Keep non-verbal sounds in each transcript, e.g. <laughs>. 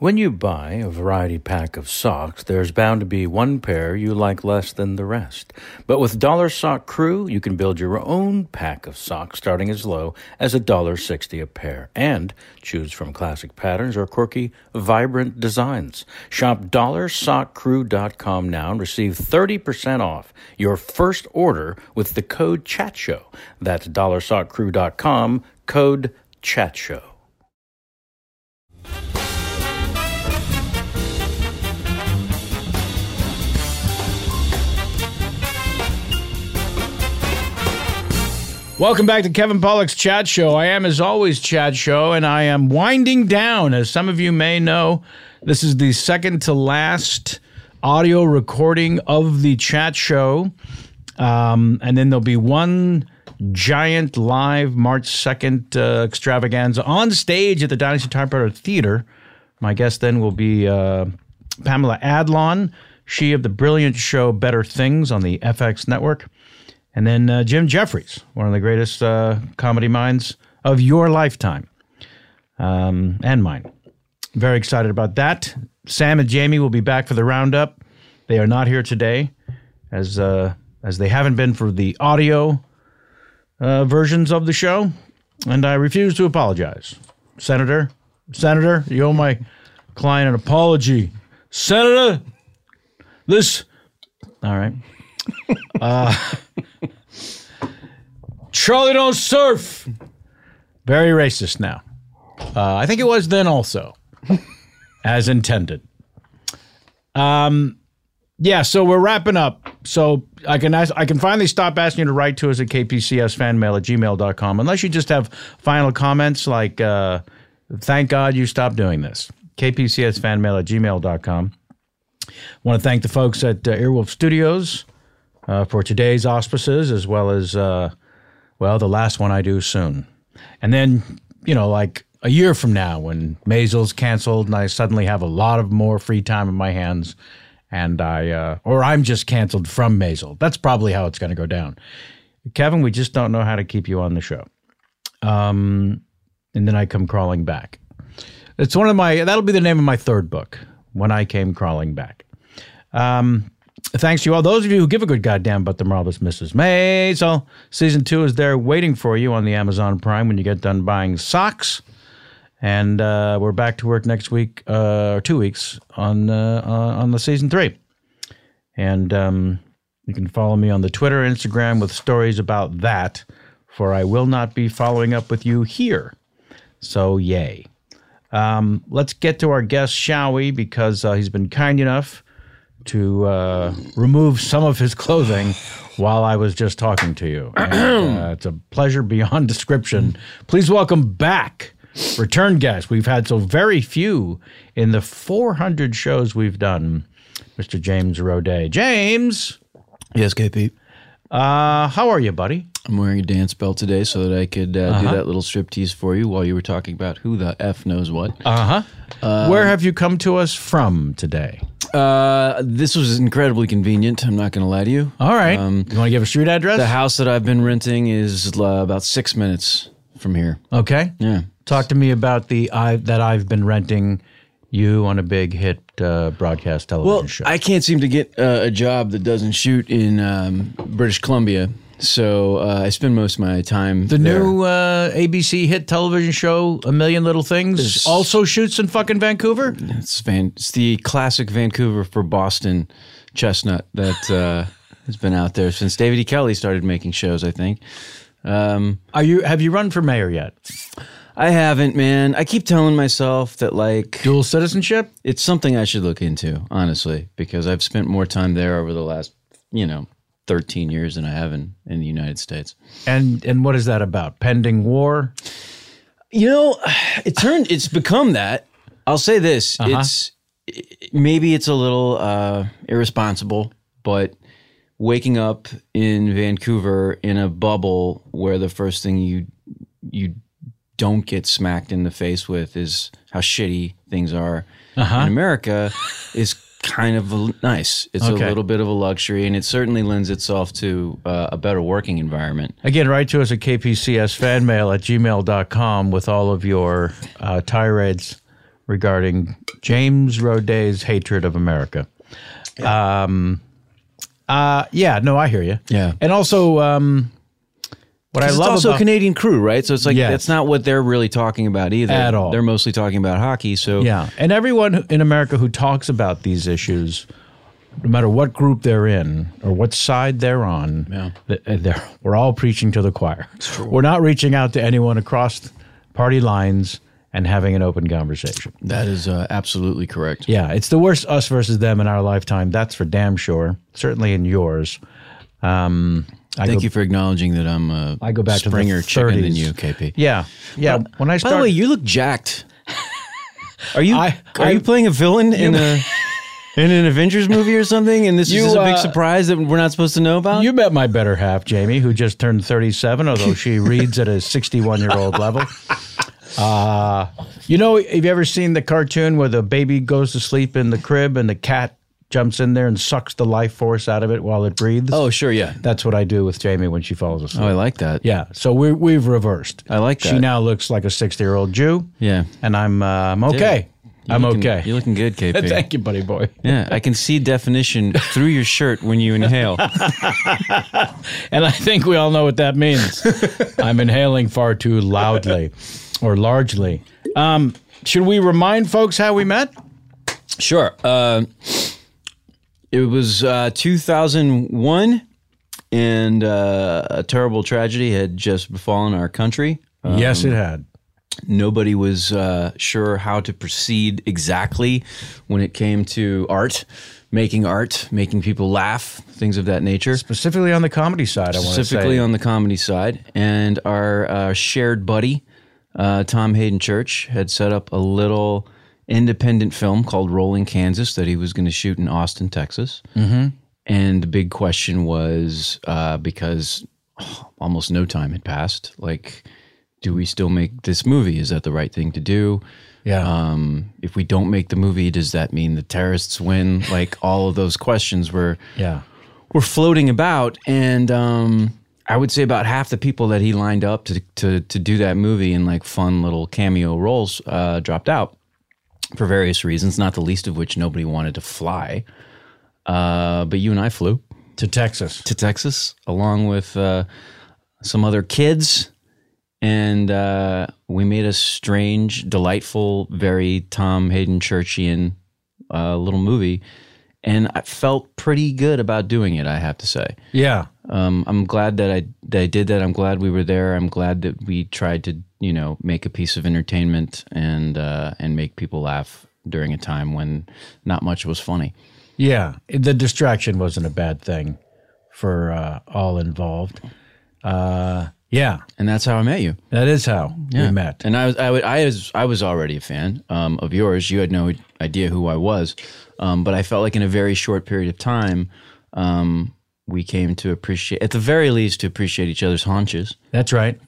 When you buy a variety pack of socks, there's bound to be one pair you like less than the rest. But with Dollar Sock Crew, you can build your own pack of socks starting as low as $1.60 a pair and choose from classic patterns or quirky, vibrant designs. Shop DollarSockCrew.com now and receive 30% off your first order with the code CHATSHOW. That's DollarSockCrew.com, code CHATSHOW. Welcome back to Kevin Pollak's Chat Show. I am, as always, Chat Show, and I am winding down. As some of you may know, this is the second to last audio recording of the Chat Show. Um, and then there'll be one giant live March 2nd uh, extravaganza on stage at the Dynasty Typewriter Theater. My guest then will be uh, Pamela Adlon, she of the brilliant show Better Things on the FX network. And then uh, Jim Jeffries, one of the greatest uh, comedy minds of your lifetime um, and mine. Very excited about that. Sam and Jamie will be back for the roundup. They are not here today, as uh, as they haven't been for the audio uh, versions of the show, and I refuse to apologize. Senator, Senator, you owe my client an apology. Senator, this. All right. <laughs> Uh, Charlie don't surf. Very racist now. Uh, I think it was then also, <laughs> as intended. Um, yeah. So we're wrapping up. So I can ask, I can finally stop asking you to write to us at kpcsfanmail at gmail.com unless you just have final comments like, uh, thank God you stopped doing this. kpcsfanmail at gmail.com. Want to thank the folks at uh, Earwolf Studios uh, for today's auspices, as well as, uh, well, the last one I do soon. And then, you know, like a year from now, when Maisel's canceled and I suddenly have a lot of more free time in my hands, and I, uh, or I'm just canceled from Mazel. That's probably how it's going to go down. Kevin, we just don't know how to keep you on the show. Um, and then I come crawling back. It's one of my, that'll be the name of my third book, When I Came Crawling Back. Um, thanks to you all. Those of you who give a good goddamn about the marvelous Mrs. Maisel, season two is there waiting for you on the Amazon Prime when you get done buying socks. And uh, we're back to work next week uh, or two weeks on uh, on the season three. And um, you can follow me on the Twitter, Instagram with stories about that. For I will not be following up with you here. So yay. Um, let's get to our guest, shall we? Because uh, he's been kind enough to uh, remove some of his clothing while I was just talking to you. And, uh, <clears throat> it's a pleasure beyond description. Please welcome back return guest. We've had so very few in the 400 shows we've done. Mr. James Roday. James, Yes, KP. Uh, how are you, buddy? I'm wearing a dance belt today so that I could uh, Uh-huh. do that little striptease for you while you were talking about who the F knows what. Uh huh. Where have you come to us from today? Uh, this was incredibly convenient. I'm not going to lie to you. All right. Um, you want to give a street address? The house that I've been renting is uh, about six minutes from here. okay. Yeah. Talk to me about the I that I've been renting you on a big hit uh, broadcast television Well, show. I can't seem to get uh, a job that doesn't shoot in um, British Columbia. So uh, I spend most of my time the there. new uh, ABC hit television show, A Million Little Things, Is- also shoots in fucking Vancouver. It's, Van, it's the classic Vancouver for Boston chestnut that uh, <laughs> has been out there since David E. Kelley started making shows. I think. Um, Are you? Have you run for mayor yet? I haven't, man. I keep telling myself that like Dual citizenship? it's something I should look into, honestly, because I've spent more time there over the last, you know, 13 years than I have in, in the United States. And and what is that about? Pending war? You know, it turned. It's become that. I'll say this: Uh-huh. it's maybe it's a little uh, irresponsible, but waking up in Vancouver in a bubble where the first thing you you don't get smacked in the face with is how shitty things are Uh-huh. in America is kind of a- nice. It's Okay. a little bit of a luxury, and it certainly lends itself to uh, a better working environment. Again, write to us at kpcsfanmail at gmail.com with all of your uh, tirades regarding James Roday's hatred of America. Um, uh, yeah, no, I hear you. Yeah. and also, um, what I it's love also about a Canadian crew, right? So it's like Yes. that's not what they're really talking about either. At all. They're mostly talking about hockey. So yeah, and everyone in America who talks about these issues, no matter what group they're in or what side they're on, Yeah. uh, they're, we're all preaching to the choir. We're not reaching out to anyone across party lines and having an open conversation. that is uh, absolutely correct. Yeah, it's the worst us versus them in our lifetime. That's for damn sure. Certainly in yours. Um, I Thank go, you for acknowledging that I'm a I go back to Springer chicken than you, KP. Yeah, yeah. when I start, By the way, you look jacked. <laughs> Are you I- are I- you playing a villain <laughs> in a in an Avengers movie or something? And this You, is a big uh, surprise that we're not supposed to know about. You met my better half, Jamie, who just turned 37, although she <laughs> reads at a 61 year old level. Uh, you know, have you ever seen the cartoon where the baby goes to sleep in the crib and the cat jumps in there and sucks the life force out of it while it breathes? oh, sure, yeah. That's what I do with Jamie when she falls asleep. Oh, I like that. yeah, so we, we've reversed. I like that. She now looks like a 60 year old Jew, Yeah. and I'm, uh, I'm okay. You're I'm looking- okay. You're looking good, <laughs> KP. Thank you, buddy boy. Yeah, I can see definition through your shirt when you inhale. <laughs> And I think we all know what that means. <laughs> I'm inhaling far too loudly or largely. Um, should we remind folks how we met? Sure. Uh, it was uh, 2001, and uh, a terrible tragedy had just befallen our country. yes, it had. Nobody was uh, sure how to proceed exactly when it came to art, making art, making people laugh, things of that nature. Specifically on the comedy side, I want to say. Specifically on the comedy side. And our uh, shared buddy, uh, Tom Haden Church, had set up a little independent film called Rolling Kansas that he was going to shoot in Austin, Texas. Mm-hmm. And the big question was uh, because oh, almost no time had passed, like, do we still make this movie? Is that the right thing to do? yeah. Um, if we don't make the movie, does that mean the terrorists win? Like all of those questions were yeah. were floating about, and um, I would say about half the people that he lined up to to to do that movie in like fun little cameo roles uh, dropped out for various reasons, not the least of which nobody wanted to fly. Uh, but you and I flew To Texas. to Texas along with uh, some other kids. And uh, we made a strange, delightful, very Tom Haden Churchian uh, little movie. And I felt pretty good about doing it, I have to say. Yeah. Um, I'm glad that I that I did that. I'm glad we were there. I'm glad that we tried to, you know, make a piece of entertainment and uh, and make people laugh during a time when not much was funny. Yeah. The distraction wasn't a bad thing for uh, all involved. Uh, yeah. And that's how I met you. That is how we met. And I was I, would, I was I was already a fan um, of yours. You had no idea who I was, um, but I felt like in a very short period of time, um, we came to appreciate, at the very least, to appreciate each other's haunches. That's right.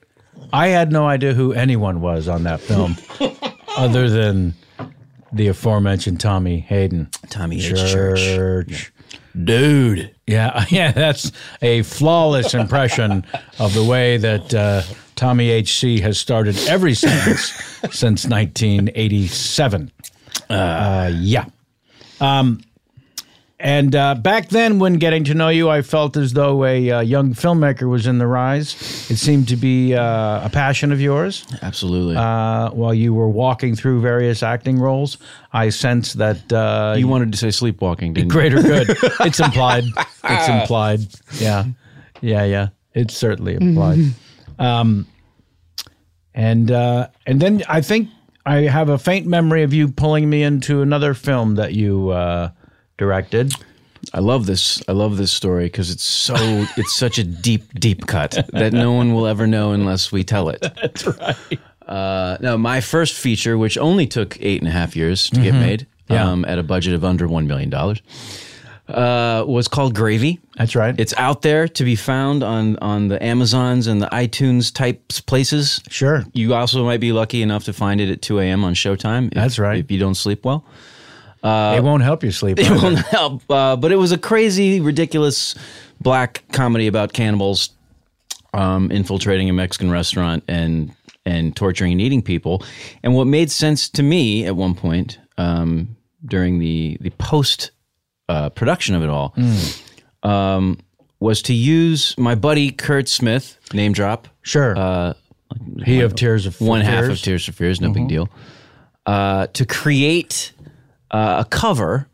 I had no idea who anyone was on that film <laughs> other than the aforementioned Tommy Haden. Tommy H. Church, Church. dude. Yeah, <laughs> yeah, that's a flawless impression of the way that uh, Tommy H.C. has started every sentence <laughs> since 1987. Uh, yeah. Um, and uh, back then, when getting to know you, I felt as though a uh, young filmmaker was in the rise. It seemed to be uh, a passion of yours. Absolutely. Uh, while you were walking through various acting roles, I sensed that uh, you wanted to say sleepwalking, didn't you? greater good. <laughs> it's implied. It's implied. Yeah, yeah, yeah. It's certainly implied. Um, and uh, and then I think I have a faint memory of you pulling me into another film that you uh, directed. I love this. I love this story because it's so <laughs> it's such a deep, deep cut that no one will ever know unless we tell it. <laughs> That's right. Uh, no, my first feature, which only took eight and a half years to get made, Yeah. um, at a budget of under one million dollars, uh, was called Gravy. That's right. It's out there to be found on on the Amazons and the iTunes type places. sure. You also might be lucky enough to find it at two a.m. on Showtime. if- That's right. If you don't sleep well. It won't help you sleep. <laughs> It either. won't help. Uh, but it was a crazy, ridiculous black comedy about cannibals um, infiltrating a Mexican restaurant and and torturing and eating people. And what made sense to me at one point um, during the the post uh, production of it all um, was to use my buddy Curt Smith name drop Sure. uh, he of Tears of one half of Fears. Tears for Fears, no big deal, uh, to create uh, a cover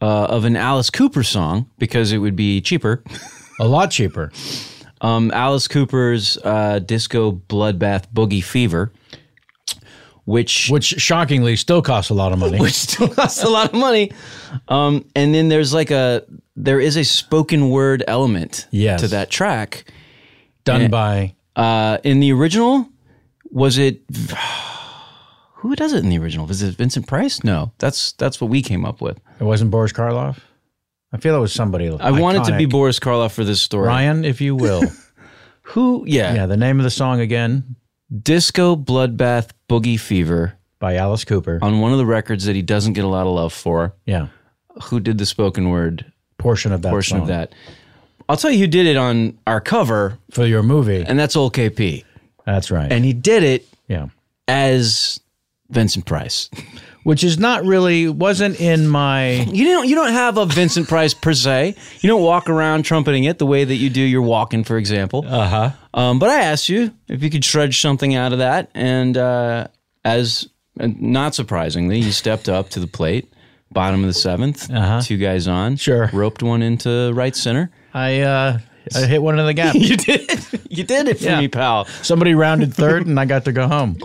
uh, of an Alice Cooper song because it would be cheaper. A lot cheaper. Um, Alice Cooper's uh, disco bloodbath boogie fever, which Which shockingly still costs a lot of money. <laughs> which still costs a lot of money. Um, and then there's like a there is a spoken word element Yes. to that track. done by Uh, in the original, was it who does it in the original? Is it Vincent Price? No, that's that's what we came up with. it wasn't Boris Karloff. I feel it was somebody. I wanted to be Boris Karloff for this story. Ryan, if you will. <laughs> Who? Yeah, yeah, the name of the song again Disco Bloodbath Boogie Fever by Alice Cooper. on one of the records that he doesn't get a lot of love for. yeah, Who did the spoken word portion of that portion song of that? I'll tell you who did it on our cover, for your movie. and that's Old KP. That's right. And he did it yeah, as Vincent Price. which is not really wasn't in my. You don't you don't have a Vincent Price per se. You don't walk around trumpeting it the way that you do your walking, for example. Uh huh. Um, but I asked you if you could trudge something out of that, and uh, as and not surprisingly, you stepped up to the plate. Bottom of the 7th Uh-huh. two guys on, Sure. roped one into right center. I uh, I hit one in the gap. <laughs> You did, you did it for Yeah. me, pal. Somebody rounded third, and I got to go home.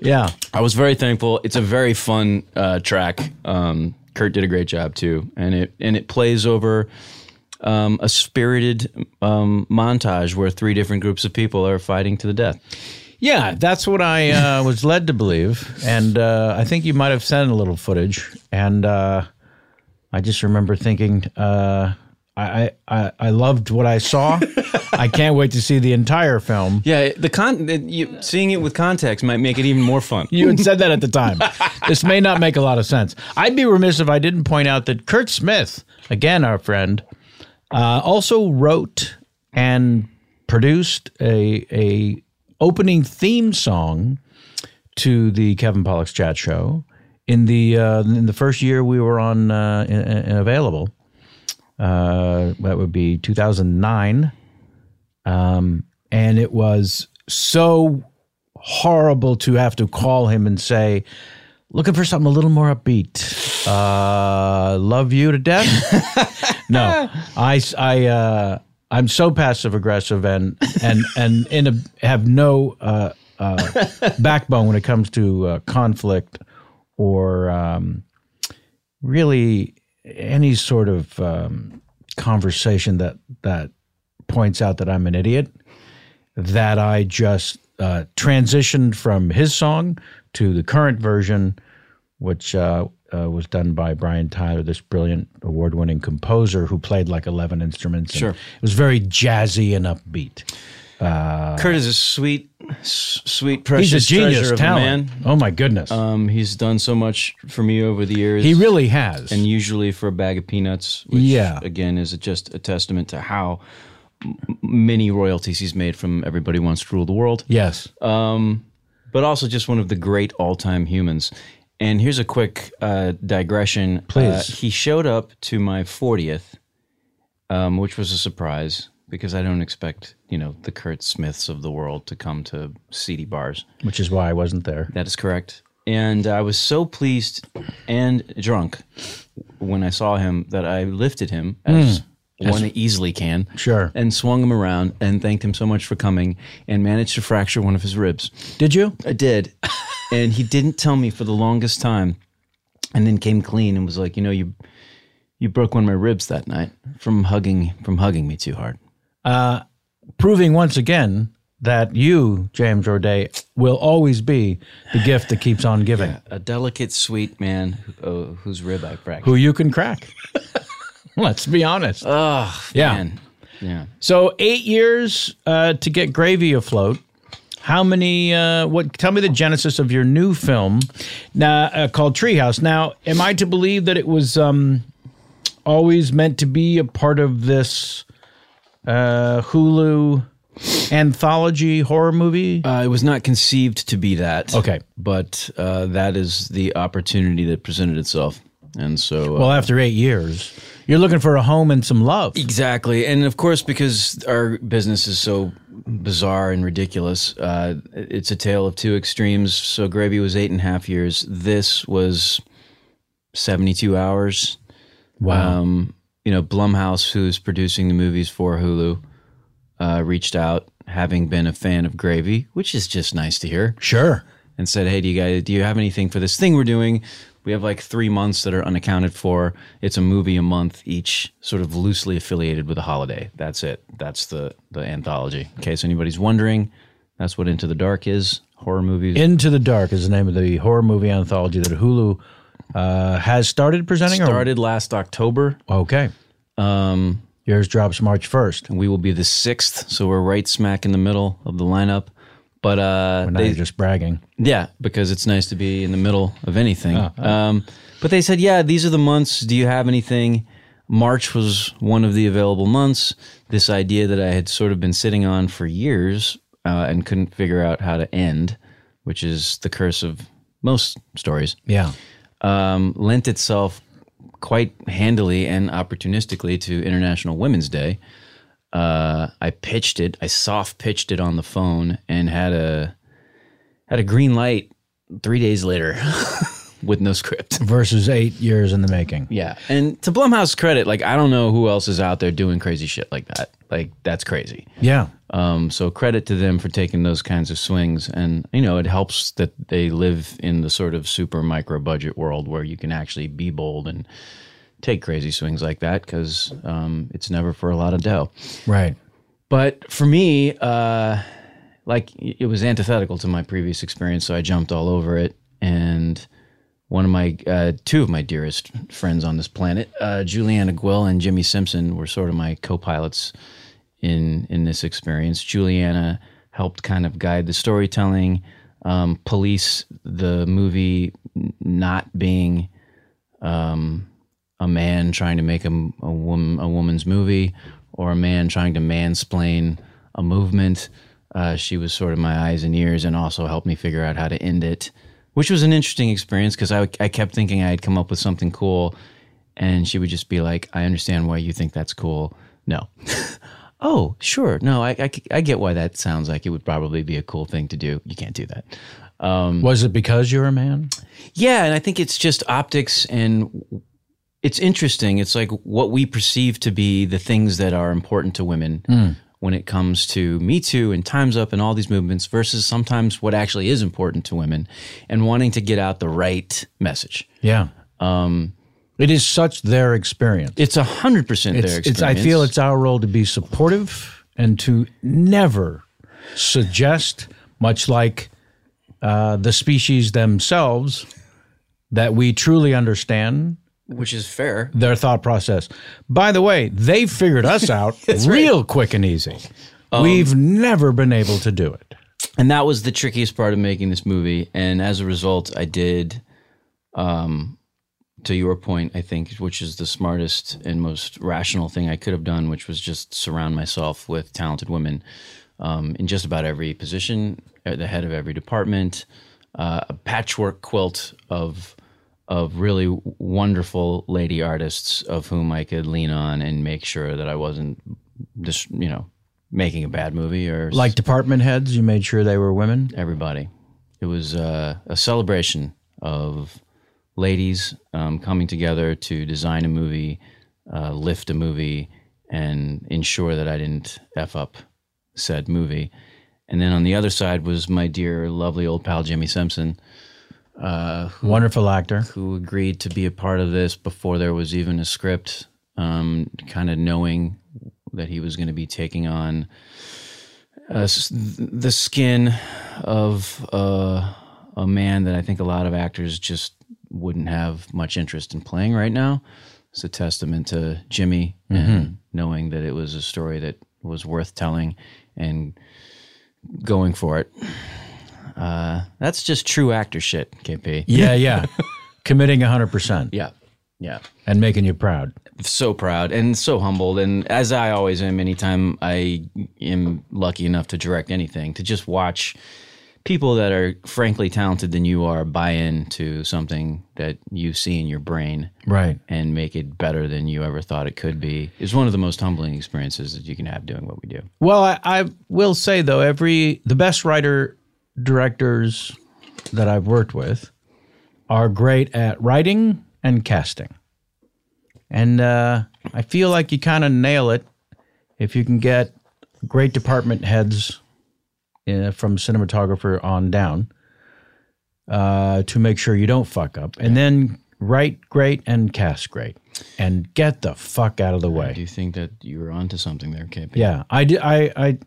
Yeah, I was very thankful. It's a very fun uh, track. Um, Curt did a great job too, and it and it plays over um, a spirited um, montage where three different groups of people are fighting to the death. yeah. That's what I uh, <laughs> was led to believe, and uh, I think you might have sent a little footage, and uh, I just remember thinking. I, I, I loved what I saw. I can't wait to see the entire film. Yeah, the con the, you, seeing it with context might make it even more fun. You had said that at the time. this may not make a lot of sense. I'd be remiss if I didn't point out that Curt Smith, again our friend, uh, also wrote and produced a a opening theme song to the Kevin Pollak's Chat Show in the uh, in the first year we were on uh, in, in available. Uh, that would be 2009, um, and it was so horrible to have to call him and say, looking for something a little more upbeat. Uh, love you to death. <laughs> no, I, I, uh, I'm so passive aggressive and, and, and in a, have no, uh, uh, backbone when it comes to uh, conflict or, um, really any sort of, um, conversation that, that points out that I'm an idiot that I just uh, transitioned from his song to the current version, which uh, uh, was done by Brian Tyler, this brilliant award winning composer who played like 11 instruments. Sure. It was very jazzy and upbeat. Curt is a sweet, sweet, He's precious a genius treasure of a man. Oh my goodness. Um, he's done so much for me over the years. he really has. and usually for a bag of peanuts, which Yeah. again is it just a testament to how many royalties he's made from Everybody Wants to Rule the World. yes. um, but also just one of the great all-time humans. And here's a quick uh, digression. Please. Uh, he showed up to my 40th, um, which was a surprise because I don't expect you know the Curt Smiths of the world to come to seedy bars. Which is why I wasn't there. That is correct. And I was so pleased and drunk when I saw him that I lifted him as hmm. one easily can. Sure. And swung him around and thanked him so much for coming and managed to fracture one of his ribs. Did you? I did. <laughs> and he didn't tell me for the longest time and then came clean and was like, "You know, you you broke one of my ribs that night from hugging from hugging me too hard." Proving once again that you, James Roday, will always be the gift that keeps on giving. A delicate, sweet man who, uh, whose rib I crack. Who you can crack. <laughs> Let's be honest. oh, Yeah. man. Yeah. So eight years uh, to get gravy afloat. How many? Uh, what? Tell me the genesis of your new film, now uh, called Treehouse. Now, am I to believe that it was um, always meant to be a part of this uh, Hulu anthology horror movie? Uh, it was not conceived to be that. Okay. But uh, that is the opportunity that presented itself. And so. Uh, well, after eight years, you're looking for a home and some love. Exactly. And of course, because our business is so bizarre and ridiculous, uh, it's a tale of two extremes. So Gravy was eight and a half years. This was 72 hours. Wow. Um, you know, Blumhouse, who's producing the movies for Hulu, uh, reached out, having been a fan of Gravy, which is just nice to hear, Sure. and said, "Hey, do you guys do you have anything for this thing we're doing? We have like three months that are unaccounted for. It's a movie a month each, sort of loosely affiliated with a holiday. That's it. That's the the anthology. In case anybody's wondering, that's what Into the Dark is. Horror movies. Into the Dark is the name of the horror movie anthology that Hulu uh, has started presenting. started last October. Okay. Um, Yours drops March 1st. and we will be the sixth, so we're right smack in the middle of the lineup. But uh, Now they, you're just bragging. Yeah, because it's nice to be in the middle of anything. Um, but they said, yeah, these are the months. Do you have anything? March was one of the available months. This idea that I had sort of been sitting on for years uh, and couldn't figure out how to end, which is the curse of most stories, Yeah. Um, lent itself quite handily and opportunistically to International Women's Day. Uh, I pitched it. I soft pitched it on the phone and had a had a green light three days later <laughs> with no script. <laughs> Versus eight years in the making. Yeah, and to Blumhouse credit, like I don't know who else is out there doing crazy shit like that. Like that's crazy. Yeah. Um, so credit to them for taking those kinds of swings, and you know it helps that they live in the sort of super micro budget world where you can actually be bold and take crazy swings like that because um, it's never for a lot of dough. Right. But for me, uh, like it was antithetical to my previous experience, so I jumped all over it. And one of my, uh, two of my dearest friends on this planet, uh, Juliana Guil and Jimmy Simpson, were sort of my co-pilots in in this experience. Juliana helped kind of guide the storytelling, um, police the movie not being um, a man trying to make a, a woman a woman's movie or a man trying to mansplain a movement. Uh, she was sort of my eyes and ears and also helped me figure out how to end it, which was an interesting experience because I, I kept thinking I had come up with something cool. And she would just be like, I understand why you think that's cool. No. <laughs> oh, sure. No, I, I, I get why that sounds like it would probably be a cool thing to do. You can't do that. Um, was it because you're a man? Yeah, and I think it's just optics and it's interesting. It's like what we perceive to be the things that are important to women hmm. When it comes to Me Too and Time's Up and all these movements versus sometimes what actually is important to women and wanting to get out the right message. Yeah. Um, it is such their experience. It's a hundred percent their It's, experience. it's, I feel it's our role to be supportive and to never suggest, much like uh, the species themselves, that we truly understand which is fair. their thought process. By the way, they figured us <laughs> out real quick and easy. We've never been able to do it. and that was the trickiest part of making this movie and as a result i did um to your point i think which is the smartest and most rational thing i could have done which was just surround myself with talented women um, in just about every position at the head of every department uh, a patchwork quilt of of really wonderful lady artists of whom i could lean on and make sure that i wasn't just you know making a bad movie or Like department heads, you made sure they were women. everybody. It was uh, a celebration of ladies um, coming together to design a movie, uh, lift a movie, and ensure that I didn't f up said movie. And then on the other side was my dear, lovely old pal Jimmy Simpson, Wonderful actor. who agreed to be a part of this before there was even a script, um, kind of knowing that he was going to be taking on uh, the skin of uh, a man that I think a lot of actors just wouldn't have much interest in playing right now. It's a testament to Jimmy and knowing that it was a story that was worth telling and going for it. Uh, that's just true actor shit, KP. Yeah, yeah. <laughs> Committing 100%. Yeah. Yeah. and making you proud. so proud and so humbled and as i always am anytime i am lucky enough to direct anything to just watch people that are frankly talented than you are buy into something that you see in your brain Right. and make it better than you ever thought it could be is one of the most humbling experiences that you can have doing what we do Well, I, I will say though, every the best writer directors that I've worked with are great at writing and casting, and uh, I feel like you kind of nail it if you can get great department heads uh, from cinematographer on down uh, to make sure you don't fuck up, and then write great and cast great, and get the fuck out of the way. do you think that you were onto something there KP? Yeah, I did. I, I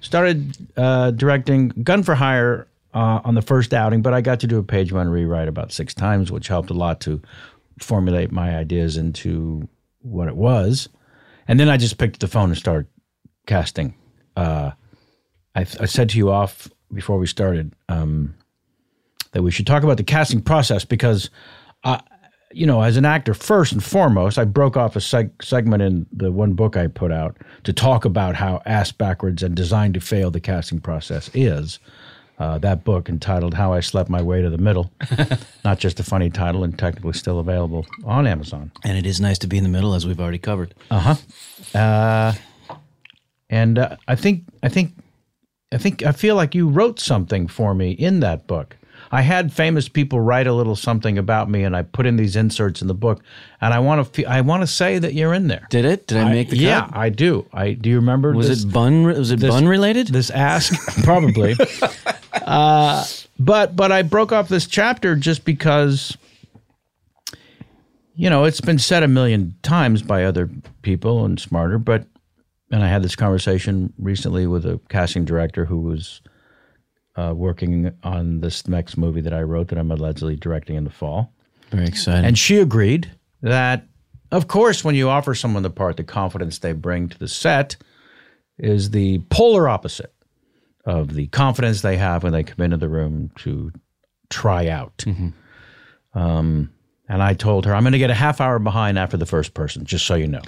started uh, directing Gun for Hire uh, on the first outing, but I got to do a page one rewrite about six times, which helped a lot to formulate my ideas into what it was. And then I just picked up the phone and started casting. Uh, I, I said to you off before we started um, that we should talk about the casting process because you know, as an actor, first and foremost, I broke off a seg- segment in the one book I put out to talk about how ass backwards and designed to fail the casting process is. Uh, that book entitled How I Slept My Way to the Middle. <laughs> Not just a funny title and technically still available on Amazon. and it is nice to be in the middle as we've already covered Uh-huh. Uh And uh, I think, I think, I think, I feel like you wrote something for me in that book. I had famous people write a little something about me, and I put in these inserts in the book. And I want to, I want to say that you're in there. did it did i make the cut? yeah, I do. I do. You remember? was this, it bun was it bun related this ask? <laughs> Probably. <laughs> uh, but but I broke off this chapter just because. You know, it's been said a million times by other people and smarter, but and I had this conversation recently with a casting director who was uh, working on this next movie that I wrote that I'm allegedly directing in the fall. very exciting And she agreed that, of course, when you offer someone the part, the confidence they bring to the set is the polar opposite of the confidence they have when they come into the room to try out. Um, and I told her, I'm going to get a half hour behind after the first person, just so you know.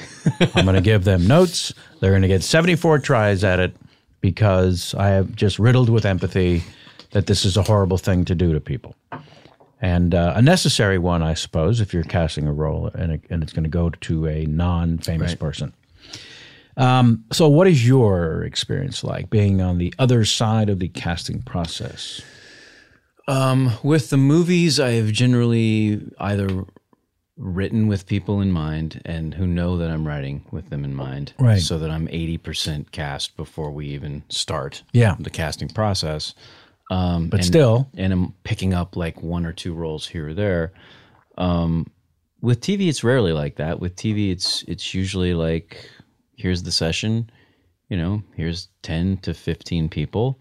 I'm going to give them notes. They're going to get 74 tries at it because I have just riddled with empathy that this is a horrible thing to do to people and uh, a necessary one, I suppose, if you're casting a role and, it, and it's going to go to a non-famous person. Um, so, what is your experience like being on the other side of the casting process? Um, with the movies, I have generally either written with people in mind and who know that I'm writing with them in mind, Right. So that I'm 80% cast before we even start Yeah. the casting process. Um, But and- still, and I'm picking up like one or two roles here or there. Um, with TV, it's rarely like that. With TV, it's it's usually like, here's the session, you know, here's ten to fifteen people,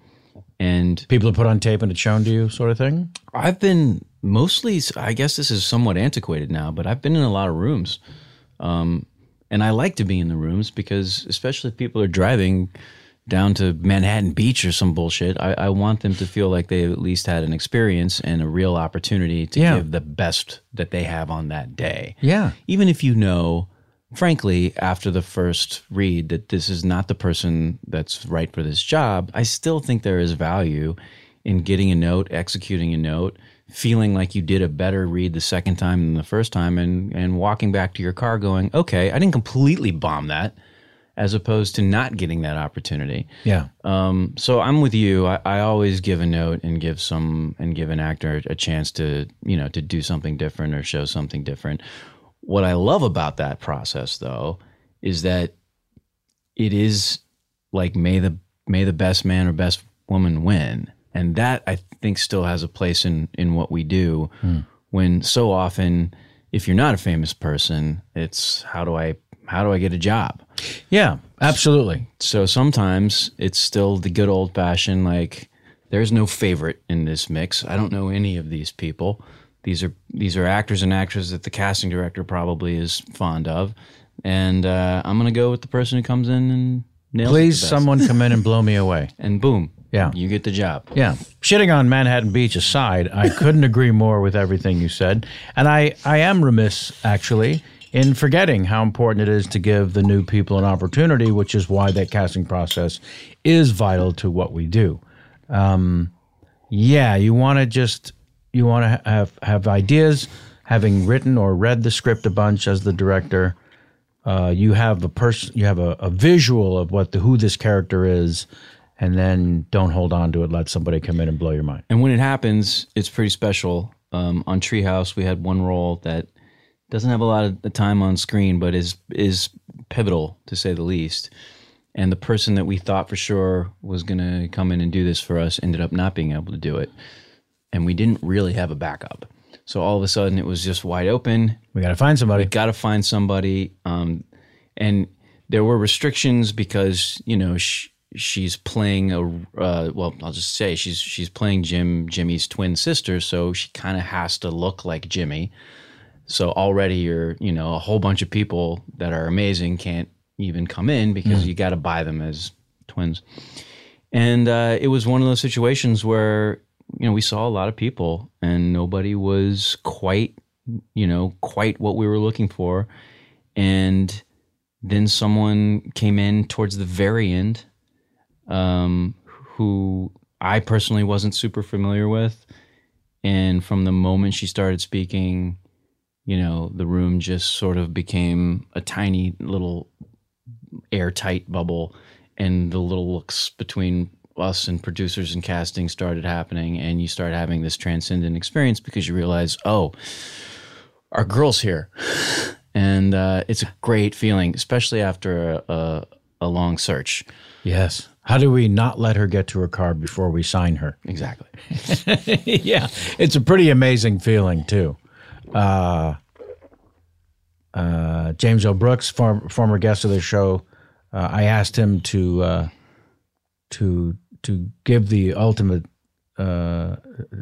and people are put on tape and it's shown to you, sort of thing. I've been mostly. I guess this is somewhat antiquated now, but I've been in a lot of rooms, um, and I like to be in the rooms because, especially if people are driving down to Manhattan Beach or some bullshit, I, I want them to feel like they at least had an experience and a real opportunity to Yeah. give the best that they have on that day. Yeah. Even if you know, frankly, after the first read that this is not the person that's right for this job, I still think there is value in getting a note, executing a note, feeling like you did a better read the second time than the first time, and, and walking back to your car going, okay, I didn't completely bomb that, as opposed to not getting that opportunity. Yeah. Um, so I'm with you. I, I always give a note and give some and give an actor a chance to you know to do something different or show something different. What I love about that process, though, is that it is like may the may the best man or best woman win, and that I think still has a place in in what we do. When so often, if you're not a famous person, it's how do I how do I get a job? Yeah. Absolutely. So sometimes it's still the good old fashioned like there's no favorite in this mix. I don't know any of these people. These are these are actors and actresses that the casting director probably is fond of, and uh, I'm gonna go with the person who comes in and nails it Please, the best. someone come in and blow me <laughs> away. and boom, Yeah. You get the job. Yeah. Shitting on Manhattan Beach aside, I couldn't agree more with everything you said. And I, I am remiss, actually, in forgetting how important it is to give the new people an opportunity, which is why that casting process is vital to what we do. Um, yeah, you want to just you want to have have ideas, having written or read the script a bunch as the director. Uh, you have a person, you have a, a visual of what the who this character is, and then don't hold on to it. Let somebody come in and blow your mind. And when it happens, it's pretty special. Um, on Treehouse, we had one role that doesn't have a lot of the time on screen, but is is pivotal to say the least. And the person that we thought for sure was going to come in and do this for us ended up not being able to do it, and we didn't really have a backup. So all of a sudden, it was just wide open. We got to find somebody. We Got to find somebody, um, and there were restrictions because you know sh- she's playing a uh, well. I'll just say she's she's playing Jim Jimmy's twin sister, so she kind of has to look like Jimmy. So already you're, you know, a whole bunch of people that are amazing can't even come in because you got to buy them as twins. And uh, it was one of those situations where, you know, we saw a lot of people and nobody was quite, you know, quite what we were looking for. And then someone came in towards the very end um, who I personally wasn't super familiar with. And from the moment she started speaking, you know, the room just sort of became a tiny little airtight bubble, and the little looks between us and producers and casting started happening, and you start having this transcendent experience because you realize, oh, our girl's here, <sighs> and uh, it's a great feeling, especially after a, a, a long search. Yes. How do we not let her get to her car before we sign her? Exactly. <laughs> yeah, it's a pretty amazing feeling too. Uh, uh, James L. Brooks, form, former guest of the show, uh, I asked him to uh, to to give the ultimate uh,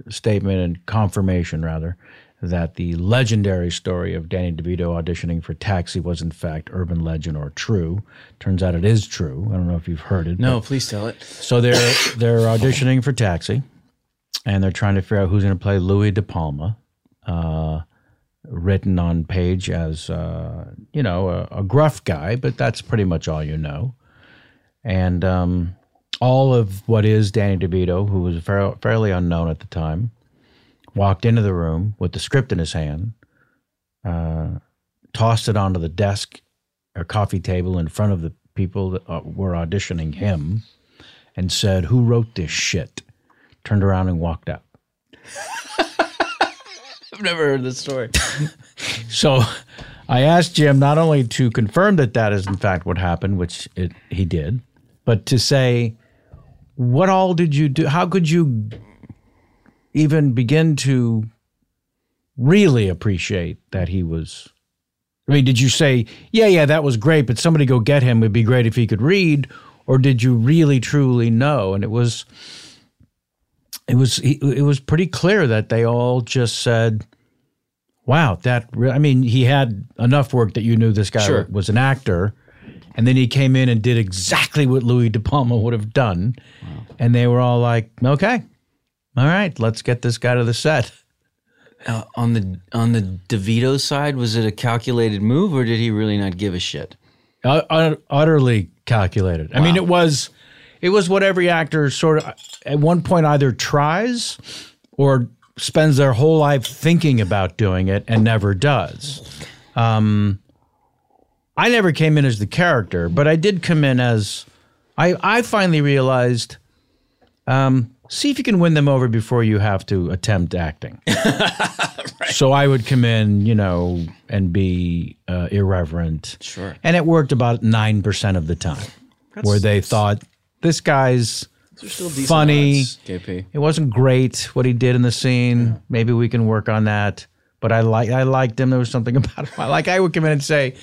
statement and confirmation, rather, that the legendary story of Danny DeVito auditioning for Taxi was in fact urban legend or true. Turns out it is true. I don't know if you've heard it. No, please tell it. So they're they're auditioning for Taxi, and they're trying to figure out who's going to play Louis De Palma, uh, written on page as uh, you know a, a gruff guy, but that's pretty much all you know. And um, all of what is Danny DeVito, who was fairly unknown at the time, walked into the room with the script in his hand, uh, tossed it onto the desk or coffee table in front of the people that uh, were auditioning him, and said, "Who wrote this shit?" Turned around and walked out. <laughs> I've never heard this story. <laughs> So I asked Jim not only to confirm that that is in fact what happened, which it, he did, but to say, what all did you do? How could you even begin to really appreciate that he was? I mean, did you say, yeah, yeah, that was great, but somebody go get him? It'd be great if he could read. Or did you really, truly know? And it was, it was, it was pretty clear that they all just said, wow, that, re- I mean, he had enough work that you knew this guy Sure. was an actor. And then he came in and did exactly what Louis De Palma would have done. And they were all like, okay, all right, let's get this guy to the set. Uh, on the on the DeVito side, was it a calculated move, or did he really not give a shit? Uh, ut- utterly calculated. I mean, it was, it was what every actor sort of at one point either tries or spends their whole life thinking about doing it and never does. Um, I never came in as the character, but I did come in as I. I finally realized. Um, see if you can win them over before you have to attempt acting. <laughs> So I would come in, you know, and be uh, irreverent. Sure. And it worked about 9% of the time where they thought this guy's funny. KP. It wasn't great what he did in the scene. Maybe we can work on that. But I like I liked him. There was something <laughs> about him. I Like I would come in and say,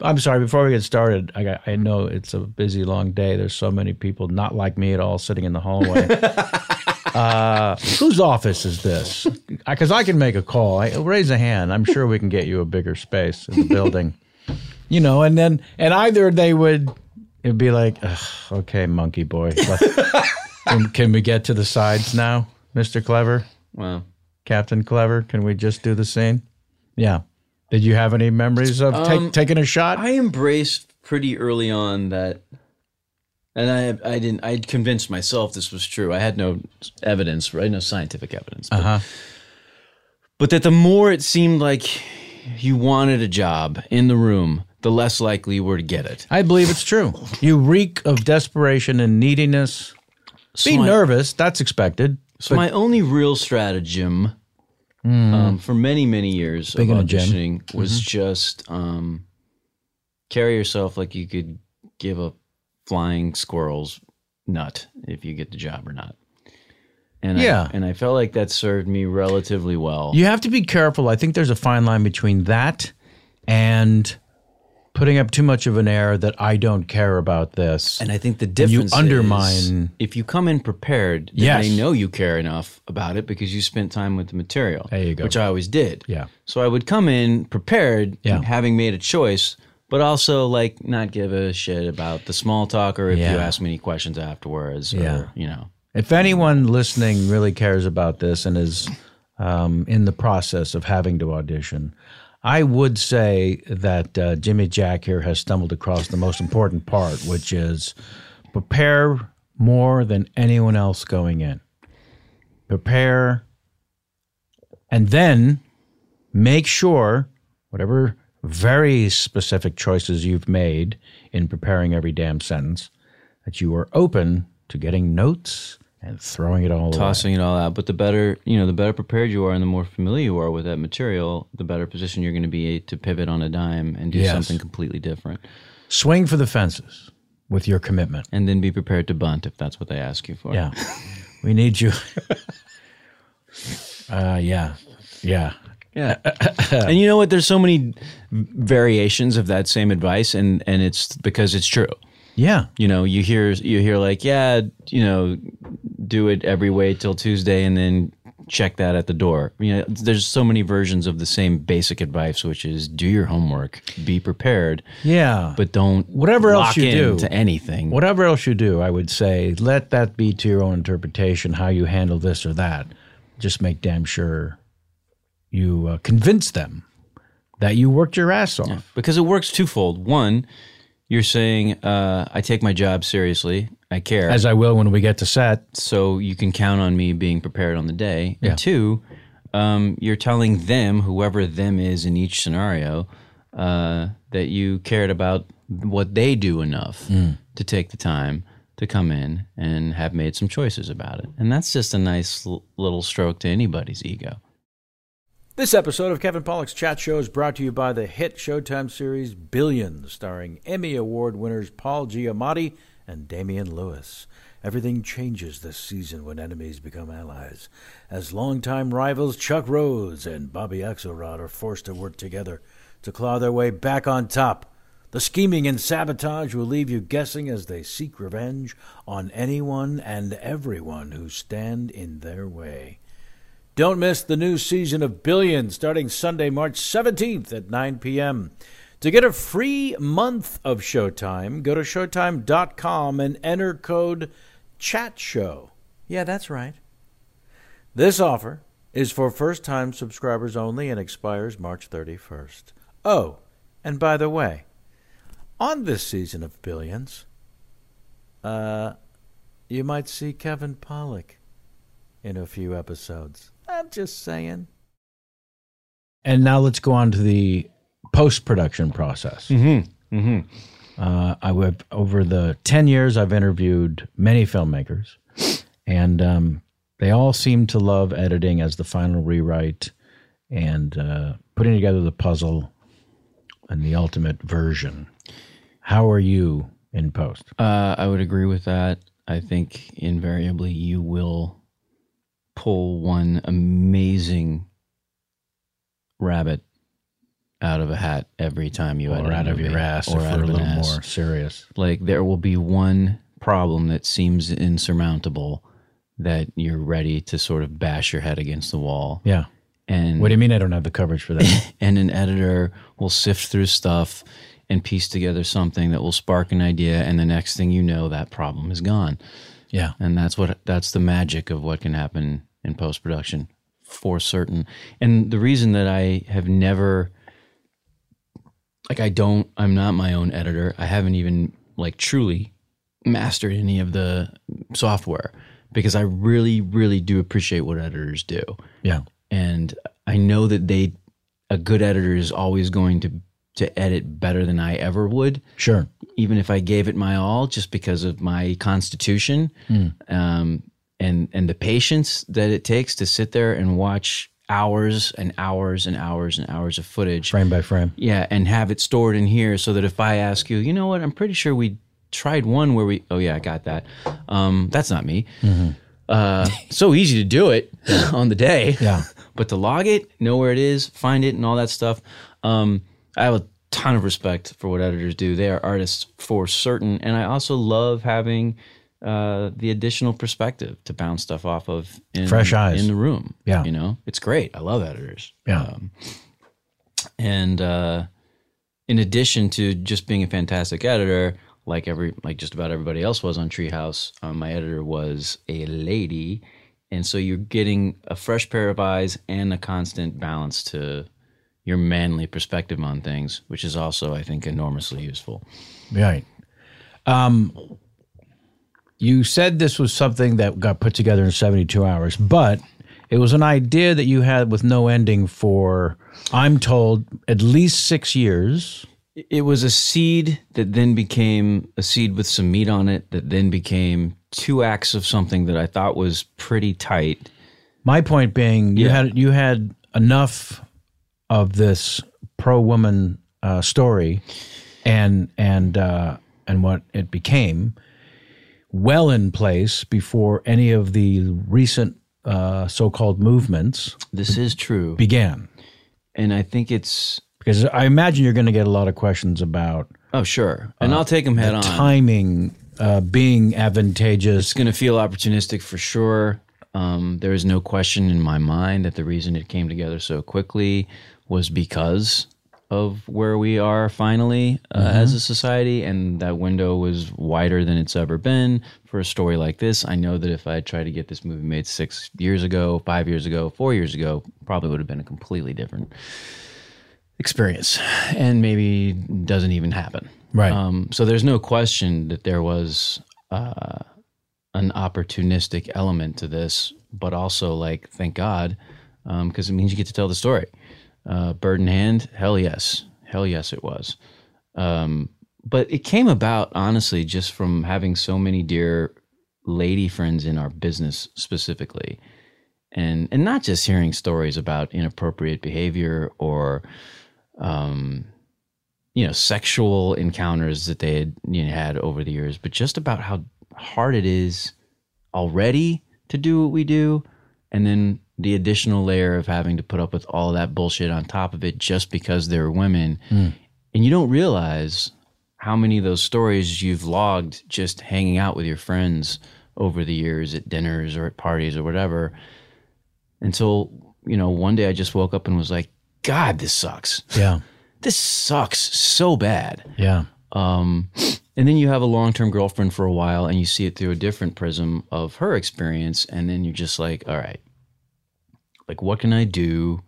"I'm sorry." Before we get started, I got, I know it's a busy, long day. There's so many people not like me at all sitting in the hallway. <laughs> uh, whose office is this? Because I can make a call. I, raise a hand. I'm sure we can get you a bigger space in the building. you know, and then and either they would it'd be like, okay, monkey boy, can, can we get to the sides now, Mister Clever, Well, Captain Clever? Can we just do the scene? Yeah. Did you have any memories of take, Um, taking a shot? I embraced pretty early on that, and I I didn't I convinced myself this was true. I had no evidence, right? No scientific evidence, but, uh huh. but that the more it seemed like you wanted a job in the room, the less likely you were to get it. I believe it's true. You reek of desperation and neediness. Be nervous. That's expected. So my only real stratagem um, for many many years of in a gym. auditioning was just um, carry yourself like you could give a flying squirrel's nut if you get the job or not. And Yeah. I, and I felt like that served me relatively well. You have to be careful. I think there's a fine line between that and putting up too much of an air that I don't care about this. And I think the you difference is undermine- if you come in prepared, then Yes. they know you care enough about it because you spent time with the material. There you go. Which I always did. yeah. So I would come in prepared, Yeah. having made a choice, but also like not give a shit about the small talk or if you ask me any questions afterwards or Yeah. you know. If anyone listening really cares about this and is um, in the process of having to audition, I would say that uh, Jimmy Jack here has stumbled across the most important part, which is prepare more than anyone else going in. Prepare, and then make sure whatever very specific choices you've made in preparing every damn sentence that you are open to getting notes and throwing it all away. Tossing it all out. But the better you know, the better prepared you are and the more familiar you are with that material, the better position you're gonna be to pivot on a dime and do Yes. something completely different. Swing for the fences with your commitment. And then be prepared to bunt if that's what they ask you for. Yeah. we need you. <laughs> uh, yeah. Yeah. Yeah. and you know what? There's so many variations of that same advice and and it's because it's true. Yeah. you know you hear you hear like yeah you know do it every way till tuesday and then check that at the door you know there's so many versions of the same basic advice which is do your homework be prepared Yeah. but don't Whatever else you do. to anything Whatever else you do, I would say let that be to your own interpretation, how you handle this or that. Just make damn sure you uh, convince them that you worked your ass off. because it works twofold one you're saying uh, i take my job seriously i care As I will when we get to set. so you can count on me being prepared on the day. Yeah. And two, um, you're telling them, whoever them is in each scenario, uh, that you cared about what they do enough Mm. to take the time to come in and have made some choices about it. And that's just a nice l- little stroke to anybody's ego. This episode of Kevin Pollak's Chat Show is brought to you by the hit Showtime series Billions, starring Emmy Award winners Paul Giamatti and Damian Lewis. Everything changes this season when enemies become allies, as longtime rivals Chuck Rhodes and Bobby Axelrod are forced to work together to claw their way back on top. The scheming and sabotage will leave you guessing as they seek revenge on anyone and everyone who stand in their way. Don't miss the new season of Billions starting Sunday, March 17th at 9 p.m. To get a free month of Showtime, go to Showtime.com and enter code CHATSHOW. Yeah, that's right. This offer is for first time subscribers only and expires March 31st. Oh, and by the way, on this season of Billions, uh, you might see Kevin Pollak in a few episodes. I'm just saying. And now let's go on to the post production process. Mm-hmm. Mm-hmm. Uh, I have over the ten years I've interviewed many filmmakers, and um, they all seem to love editing as the final rewrite and uh, putting together the puzzle and the ultimate version. How are you in post? Uh, I would agree with that. I think invariably you will pull one amazing rabbit out of a hat every time you edit Or out of your ass, or out we're a little ass. more serious. Like there will be one problem that seems insurmountable that you're ready to sort of bash your head against the wall. Yeah. And What do you mean I don't have the coverage for that? <laughs> and an editor will sift through stuff and piece together something that will spark an idea and the next thing you know that problem is gone Yeah. and that's what that's the magic of what can happen in post production for certain. And the reason that I have never like I don't I'm not my own editor. I haven't even like truly mastered any of the software because I really really do appreciate what editors do. Yeah. And I know that they a good editor is always going to to edit better than I ever would Sure. Even if I gave it my all, just because of my constitution um, and and the patience that it takes to sit there and watch hours and hours and hours and hours of footage. Frame by frame. Yeah, and have it stored in here so that if I ask you, you know what, I'm pretty sure we tried one where we, oh yeah, I got that. Um, that's not me. Uh, <laughs> so easy to do it <laughs> on the day. Yeah. <laughs> But to log it, know where it is, find it, and all that stuff. Um, I have a ton of respect for what editors do. They are artists for certain, and I also love having uh, the additional perspective to bounce stuff off of in, Fresh eyes. in the room. Yeah. you know, it's great. I love editors. Yeah. Um, and uh, in addition to just being a fantastic editor, like every like just about everybody else was on Treehouse, um, my editor was a lady, and so you're getting a fresh pair of eyes and a constant balance to your manly perspective on things, which is also, I think, enormously useful. Right. Um, you said this was something that got put together in 72 hours, but it was an idea that you had with no ending for, I'm told, at least six years. It was a seed that then became a seed with some meat on it, that then became two acts of something that I thought was pretty tight. My point being, you Yeah. had you had enough of this pro woman uh, story, and and uh, and what it became, well in place before any of the recent uh, so-called movements This is true. began. And I think it's Because I imagine you're going to get a lot of questions about Oh, sure. And I'll take them head on. timing uh, being advantageous. It's going to feel opportunistic for sure. Um, there is no question in my mind that the reason it came together so quickly was because of where we are finally uh, as a society, and that window was wider than it's ever been for a story like this. I know that if I tried to get this movie made six years ago, five years ago, four years ago, probably would have been a completely different experience, and maybe doesn't even happen. Right. Um, so there's no question that there was uh, an opportunistic element to this, but also like thank God, because it means you get to tell the story. Uh, bird in hand, hell yes, hell yes, it was. Um, but it came about honestly just from having so many dear lady friends in our business specifically, and and not just hearing stories about inappropriate behavior or um, you know sexual encounters that they had you know, had over the years, but just about how hard it is already to do what we do, and then the additional layer of having to put up with all that bullshit on top of it just because they're women, and you don't realize how many of those stories you've logged just hanging out with your friends over the years at dinners or at parties or whatever until you know one day i just woke up and was like god this sucks yeah. <laughs> this sucks so bad Yeah. um, and then you have a long-term girlfriend for a while and you see it through a different prism of her experience and then you're just like all right like what can i do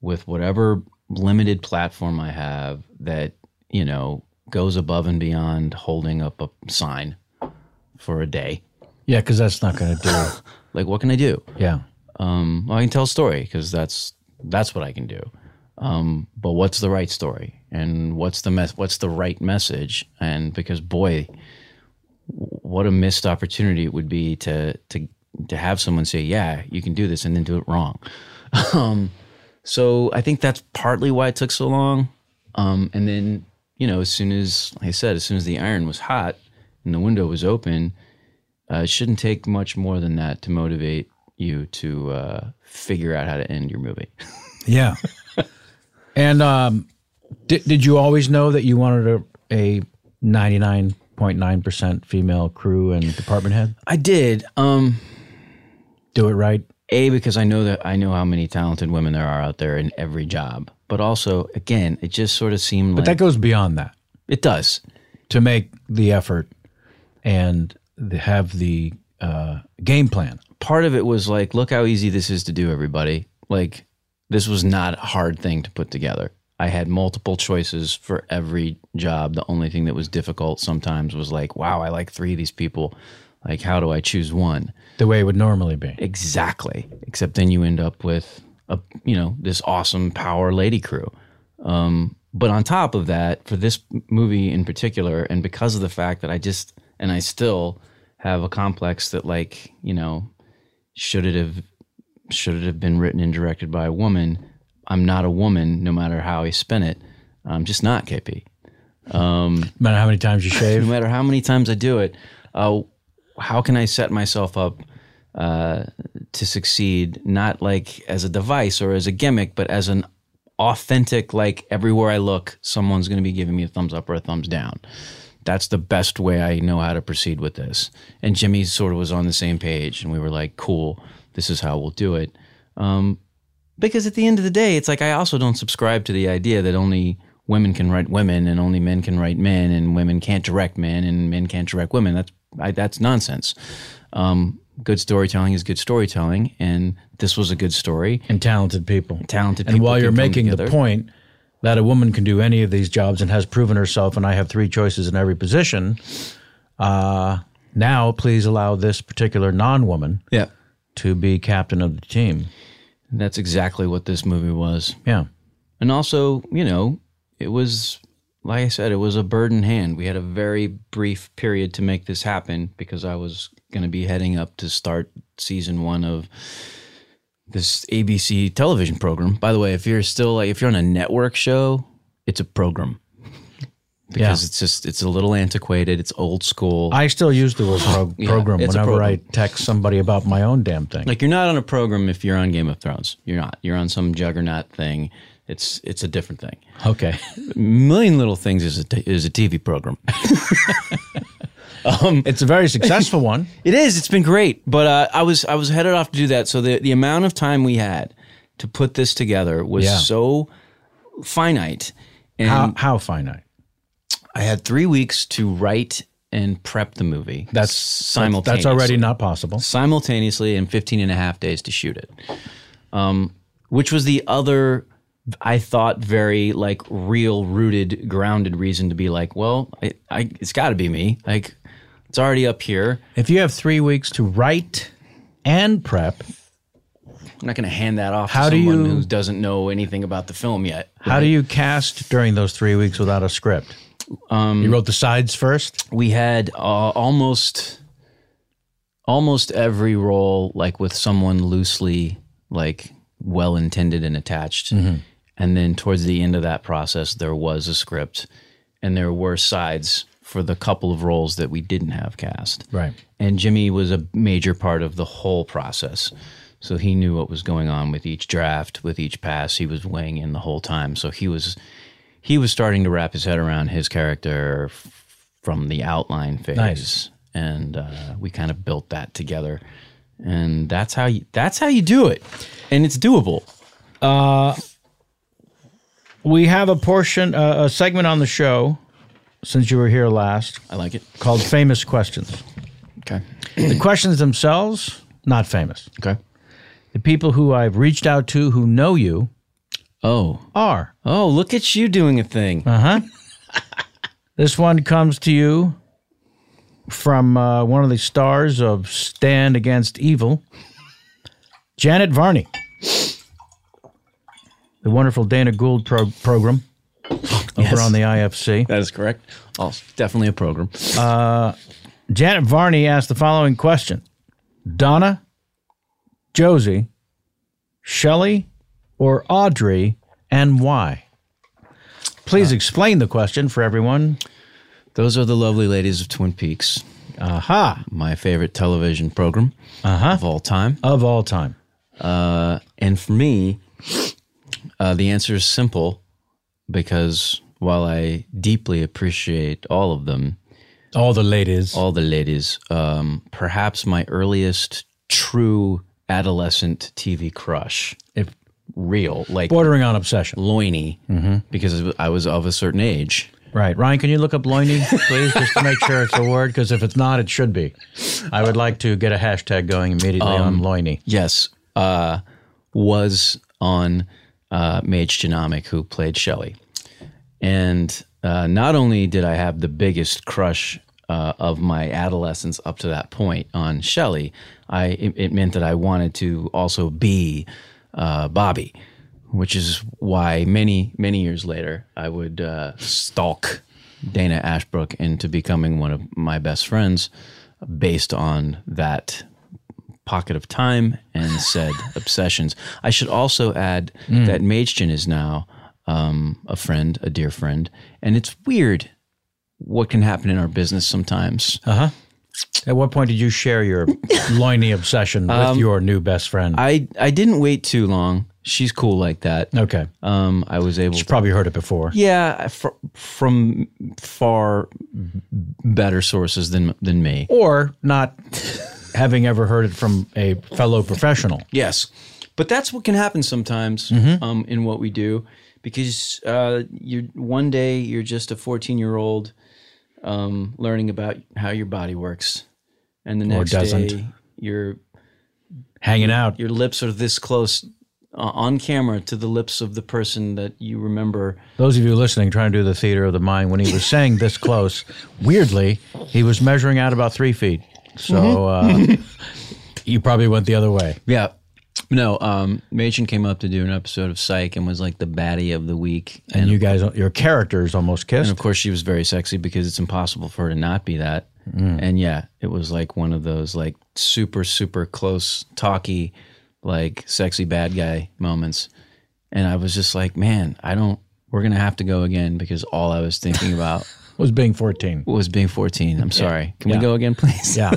with whatever limited platform i have that you know goes above and beyond holding up a sign for a day Yeah. Because that's not going to do it. <laughs> like what can i do Yeah. um, well, I can tell a story because that's that's what I can do. Um, but what's the right story, and what's the mes- what's the right message? And because boy, what a missed opportunity it would be to to to have someone say, "Yeah, you can do this," and then do it wrong. <laughs> um, so I think that's partly why it took so long. Um, and then you know, as soon as like I said, as soon as the iron was hot and the window was open, uh, it shouldn't take much more than that to motivate you to uh, figure out how to end your movie. <laughs> Yeah. and um, did, did you always know that you wanted a, a 99.9% female crew and department head? I did. Um, Do it right? a because I know that I know how many talented women there are out there in every job, but also again, it just sort of seemed But like that goes beyond that it does. to make the effort and the, have the uh, game plan. part of it was like, look how easy this is to do, everybody. Like, this was not a hard thing to put together. I had multiple choices for every job. The only thing that was difficult sometimes was like, wow, I like three of these people. Like, how do I choose one? The way it would normally be. Exactly. Except then you end up with a you know this awesome power lady crew. Um, but on top of that, for this movie in particular, and because of the fact that I just and I still have a complex that like you know should it have should it have been written and directed by a woman? I'm not a woman, no matter how I spin it. I'm just not KP. No matter how many times you <laughs> shave, No matter how many times I do it, uh, how can I set myself up uh, to succeed? Not like as a device or as a gimmick, but as an authentic. Like everywhere I look, someone's going to be giving me a thumbs up or a thumbs down. That's the best way I know how to proceed with this. And Jimmy sort of was on the same page, and we were like, "Cool, this is how we'll do it." Um, because at the end of the day, it's like I also don't subscribe to the idea that only women can write women and only men can write men and women can't direct men and men can't direct women. That's I, that's nonsense. Um, good storytelling is good storytelling, and this was a good story. and talented people. Talented And people while you're making the point that a woman can do any of these jobs and has proven herself, and I have three choices in every position, uh, now please allow this particular non-woman Yeah, to be captain of the team. that's exactly what this movie was. Yeah. And also, you know, it was like I said, it was a bird in hand. We had a very brief period to make this happen because I was going to be heading up to start season one of this ABC television program. By the way, if you're still like if you're on a network show, it's a program <laughs> because Yeah. it's just it's a little antiquated. It's old school. I still use the word pro- program a whenever I text somebody about my own damn thing. like you're not on a program if you're on Game of Thrones. You're not. You're on some juggernaut thing. It's it's a different thing. okay. Million Little Things is a t- is a TV program. <laughs> It's a very successful one. <laughs> It is. It's been great, but uh, I was I was headed off to do that. So the the amount of time we had to put this together was Yeah. so finite, and How, how finite? I had three weeks to write and prep the movie. That's simultaneously. That's already not possible. simultaneously and 15 and a half days to shoot it. Um, which was the other, I thought, very like real, rooted, grounded reason to be like, well, I, I, it's got to be me. Like, it's already up here. If you have three weeks to write and prep, I'm not going to hand that off How to do someone you- who doesn't know anything about the film yet. how do you cast during those three weeks without a script? Um, you wrote the sides first. we had uh, almost almost every role like with someone loosely like well intended and attached and then towards the end of that process there was a script and there were sides for the couple of roles that we didn't have cast Right. and Jimmy was a major part of the whole process. So he knew what was going on with each draft, with each pass. He was weighing in the whole time. So he was he was starting to wrap his head around his character f- from the outline phase, Nice. and uh, we kind of built that together. And that's how you that's how you do it, and it's doable. We have a portion, uh, a segment on the show since you were here last I like it. called Famous Questions. Okay. The questions themselves, not famous. Okay. The people who I've reached out to who know you Oh. are. Oh, look at you doing a thing. Uh huh. <laughs> this one comes to you from uh, one of the stars of Stan Against Evil, Janet Varney. The wonderful Dana Gould pro- program over Yes. on the IFC. That is correct. Oh, definitely a program. Janet Varney asked the following question Donna, Josie, Shelley, or Audrey, and why? Please explain the question for everyone. Those are the lovely ladies of Twin Peaks. Aha, my favorite television program uh-huh. of all time. of all time. Uh, and for me, uh, the answer is simple because while I deeply appreciate all of them, All the ladies. all the ladies, um, perhaps my earliest true adolescent TV crush, if real, like bordering on obsession. loiny, because I was of a certain age, Right. Ryan, can you look up loiny, please, just to make sure it's a word? Because if it's not, it should be. I would like to get a hashtag going immediately on loiny. Yes, uh, was on uh, Mädchen Amick, who played Shelley. And uh, not only did I have the biggest crush uh, of my adolescence up to that point on Shelley, I it, it meant that I wanted to also be uh, Bobby, which is why many many years later I would uh, stalk Dana Ashbrook into becoming one of my best friends, based on that pocket of time and <laughs> said obsessions. I should also add that Mädchen is now um, a friend, a dear friend, and it's weird what can happen in our business sometimes. Uh huh. At what point did you share your <laughs> loiny obsession with your new best friend? I I didn't wait too long. She's cool like that. okay. Um, I was able. You to probably heard it before. yeah, fr- from far better sources than than me. Or not <laughs> having ever heard it from a fellow professional. Yes, but that's what can happen sometimes um, in what we do, because uh, you're one day you're just a 14 year old um, learning about how your body works, and the next day your Hanging out. your lips are this close uh, on camera to the lips of the person that you remember. Those of you listening, trying to do the theater of the mind, when he was saying this <laughs> close, weirdly, he was measuring out about three feet. So uh, <laughs> you probably went the other way. Yeah. No, um, Mädchen came up to do an episode of Psych and was like the baddie of the week. And you guys, your characters almost kissed. And of course, she was very sexy because it's impossible for her to not be that. Mm. And yeah, it was like one of those like super, super close, talky, like sexy bad guy moments. And I was just like, man, I don't, we're going to have to go again because all I was thinking <laughs> about Was being 14. was being 14. I'm sorry. Can we go again, please? Yeah.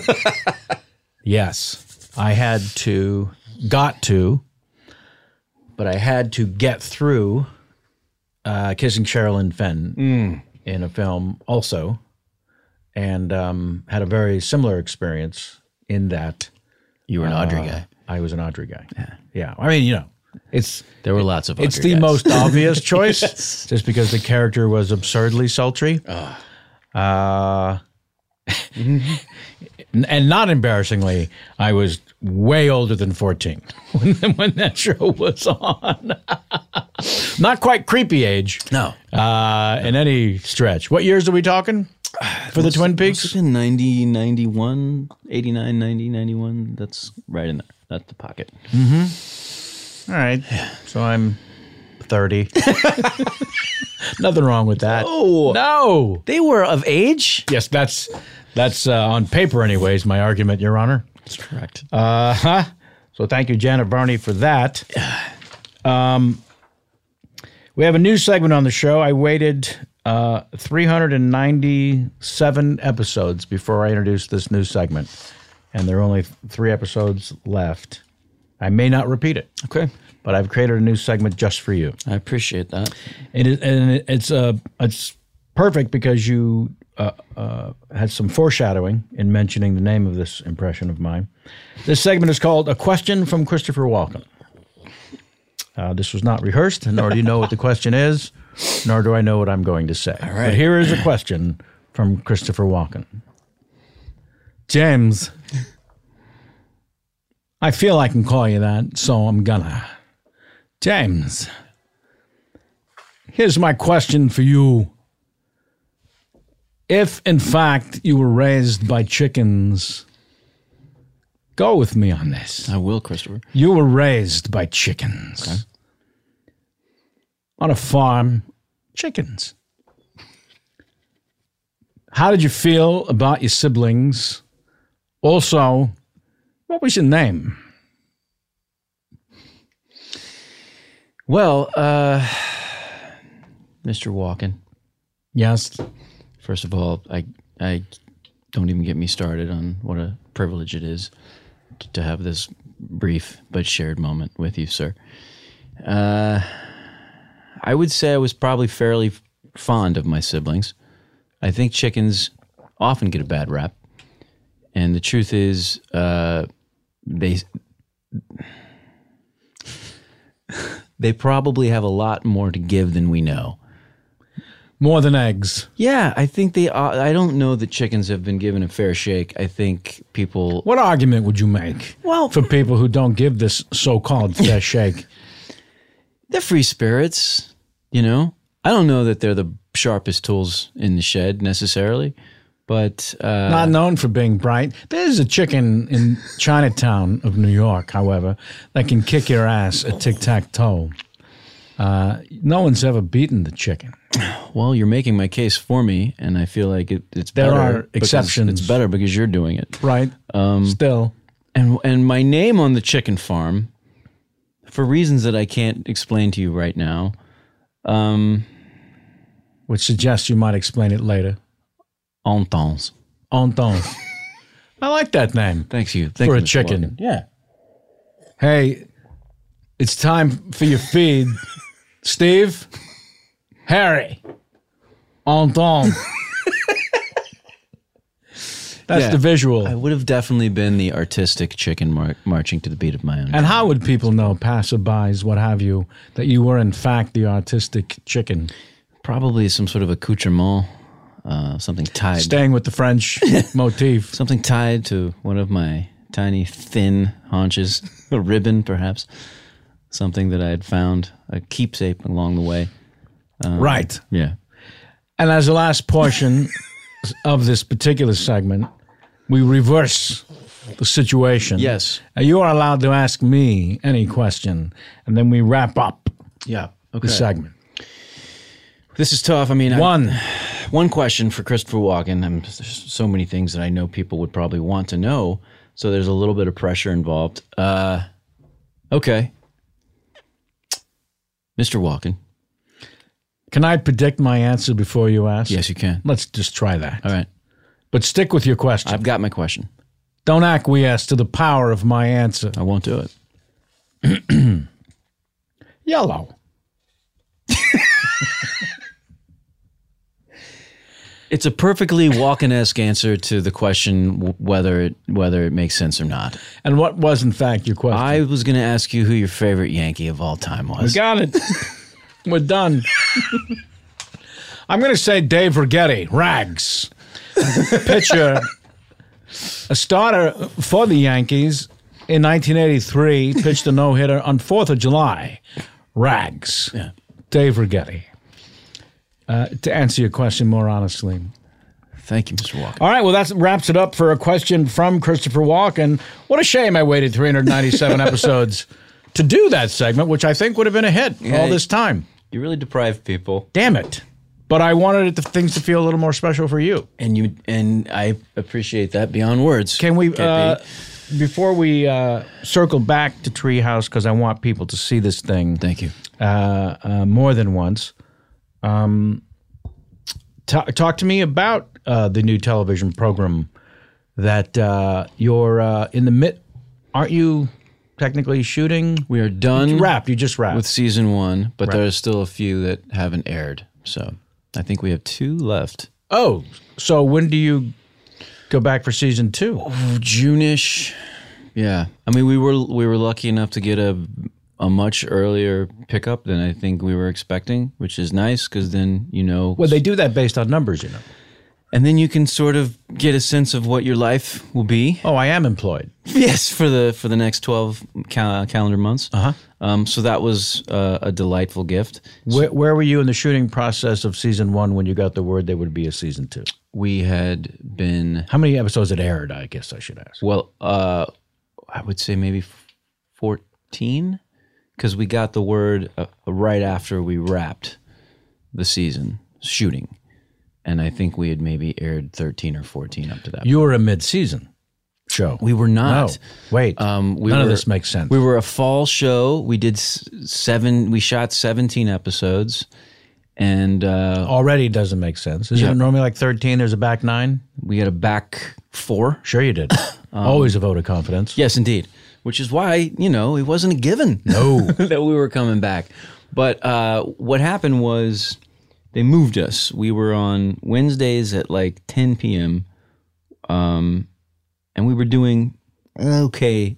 <laughs> yes. I had to, got to, but I had to get through uh, kissing Sherilyn Fenn in a film also, and um, had a very similar experience in that You were an Audrey uh, guy. I was an Audrey guy. Yeah. Yeah. I mean, you know, it's There were lots of it's the guys. most obvious <laughs> choice just because the character was absurdly sultry. Uh, <laughs> and not embarrassingly, I was way older than 14 <laughs> when, when that show was on. not quite creepy age No. uh, in any stretch. What years are we talking for the Twin Peaks? been 90, 91, 89, 90, 91. That's right in there. That's the pocket. All right. So I'm 30. <laughs> Nothing wrong with that. Oh, No. they were of age? Yes, that's that's uh, on paper, anyways. My argument, Your Honor. That's correct. Uh huh. So thank you, Janet Varney, for that. Um, we have a new segment on the show. I waited uh, 397 episodes before I introduced this new segment, and there are only three episodes left. I may not repeat it, Okay. But I've created a new segment just for you. I appreciate that. It is, and it- it's uh, it's perfect because you uh, uh, had some foreshadowing in mentioning the name of this impression of mine. This segment is called "A Question from Christopher Walken." Uh, this was not rehearsed, nor do you know what the question is, nor do I know what I'm going to say. All right. But here is a question from Christopher Walken. James, I feel I can call you that, so I'm gonna. James, here's my question for you. If, in fact, you were raised by chickens, go with me on this. I will, Christopher. You were raised by chickens. On a farm, chickens. How did you feel about your siblings? Also, what was your name? Well, uh, <sighs> Mr. Walken, Yes. first of all, I, I don't even get me started on what a privilege it is to have this brief but shared moment with you, sir. Uh, I would say I was probably fairly fond of my siblings. I think chickens often get a bad rap, and the truth is, uh, they they probably have a lot more to give than we know. more than eggs. Yeah, I think they. Uh, I don't know that chickens have been given a fair shake. I think people. What argument would you make Well, for people who don't give this so-called <laughs> fair shake? they're free spirits. You know, I don't know that they're the sharpest tools in the shed necessarily, but uh, Not known for being bright. There's a chicken in Chinatown of New York, however, that can kick your ass at tic-tac-toe. Uh, no one's ever beaten the chicken. <clears throat> well, you're making my case for me, and I feel like it, it's There better are exceptions. It's better because you're doing it. Right? Um, Still. and and my name on the chicken farm, for reasons that I can't explain to you right now. Um, Which suggests you might explain it later. Entends. Entend. <laughs> I like that name. Thanks you. Thank For you, a Mr. chicken. Morgan. Yeah. Hey, it's time for your feed. <laughs> Steve, Harry, Entend. <laughs> That's Yeah. the visual. I would have definitely been the artistic chicken mar- marching to the beat of my own. And how would people know, passerbys, what have you, that you were in fact the artistic chicken? Probably some sort of accoutrement, uh, something tied, Staying with the French <laughs> motif. something tied to one of my tiny thin haunches, a ribbon perhaps, something that I had found, a keepsake along the way. Right. Yeah. And as the last portion <laughs> of this particular segment, we reverse the situation. Yes. Uh, You are allowed to ask me any question, and then we wrap up Yeah. the Okay. segment. This is tough. I mean, I- One. question for Christopher Walken. I'm, there's so many things that I know people would probably want to know. So there's a little bit of pressure involved. Uh, okay. Mr. Walken. Can I predict my answer before you ask? Yes, you can. Let's just try that. All right. But stick with your question. I've got my question. Don't acquiesce to the power of my answer. I won't do it. <clears throat> Yellow. <laughs> It's a perfectly Walken-esque answer to the question whether it whether it makes sense or not. And what was, in fact, your question? I was going to ask you who your favorite Yankee of all time was. We got it. We're done. I'm going to say Dave Righetti, Rags. Pitcher, a starter for the Yankees in 1983, pitched a no hitter on 4th of July. Rags. Yeah. Dave Righetti. Uh, to answer your question more honestly. Thank you, Mr. Walken. All right, well, that wraps it up for a question from Christopher Walken. What a shame I waited 397 <laughs> episodes to do that segment, which I think would have been a hit all this time. You really deprived people. Damn it. But I wanted it to, things to feel a little more special for you. And you and I appreciate that beyond words. Can we, uh, before we uh, circle back to Treehouse, because I want people to see this thing Thank you. uh, uh, more than once, um, ta- talk to me about uh, the new television program that uh, you're uh, in the mid. Aren't you technically shooting? We are done Wrapped. You just wrapped. with season one, but there's still a few that haven't aired. So I think we have two left. oh, so when do you go back for season two? June-ish. Yeah. I mean, we were we were lucky enough to get a a much earlier pickup than I think we were expecting, which is nice because then you know, Well, they do that based on numbers, you know. and then you can sort of get a sense of what your life will be. Oh, I am employed. <laughs> Yes, for the for the next twelve cal- calendar months. Uh-huh. Um, so that was uh, a delightful gift. Where, where were you in the shooting process of season one when you got the word there would be a season two? We had been How many episodes had aired? I guess I should ask. well, uh, I would say maybe fourteen, because we got the word uh, right after we wrapped the season shooting, and I think we had maybe aired thirteen or fourteen up to that. You were a mid-season show. we were no, not. wait. Um, we None were, of this makes sense. We were a fall show. We did seven. We shot seventeen episodes, and uh, Already doesn't make sense. Isn't Yeah. it normally like thirteen? There's a back nine. we had a back four. Sure, you did. <coughs> Always a vote of confidence. Yes, indeed. Which is why you know it wasn't a given. <laughs> No. that we were coming back. But uh, what happened was they moved us. We were on Wednesdays at like 10 p.m. Um, and we were doing okay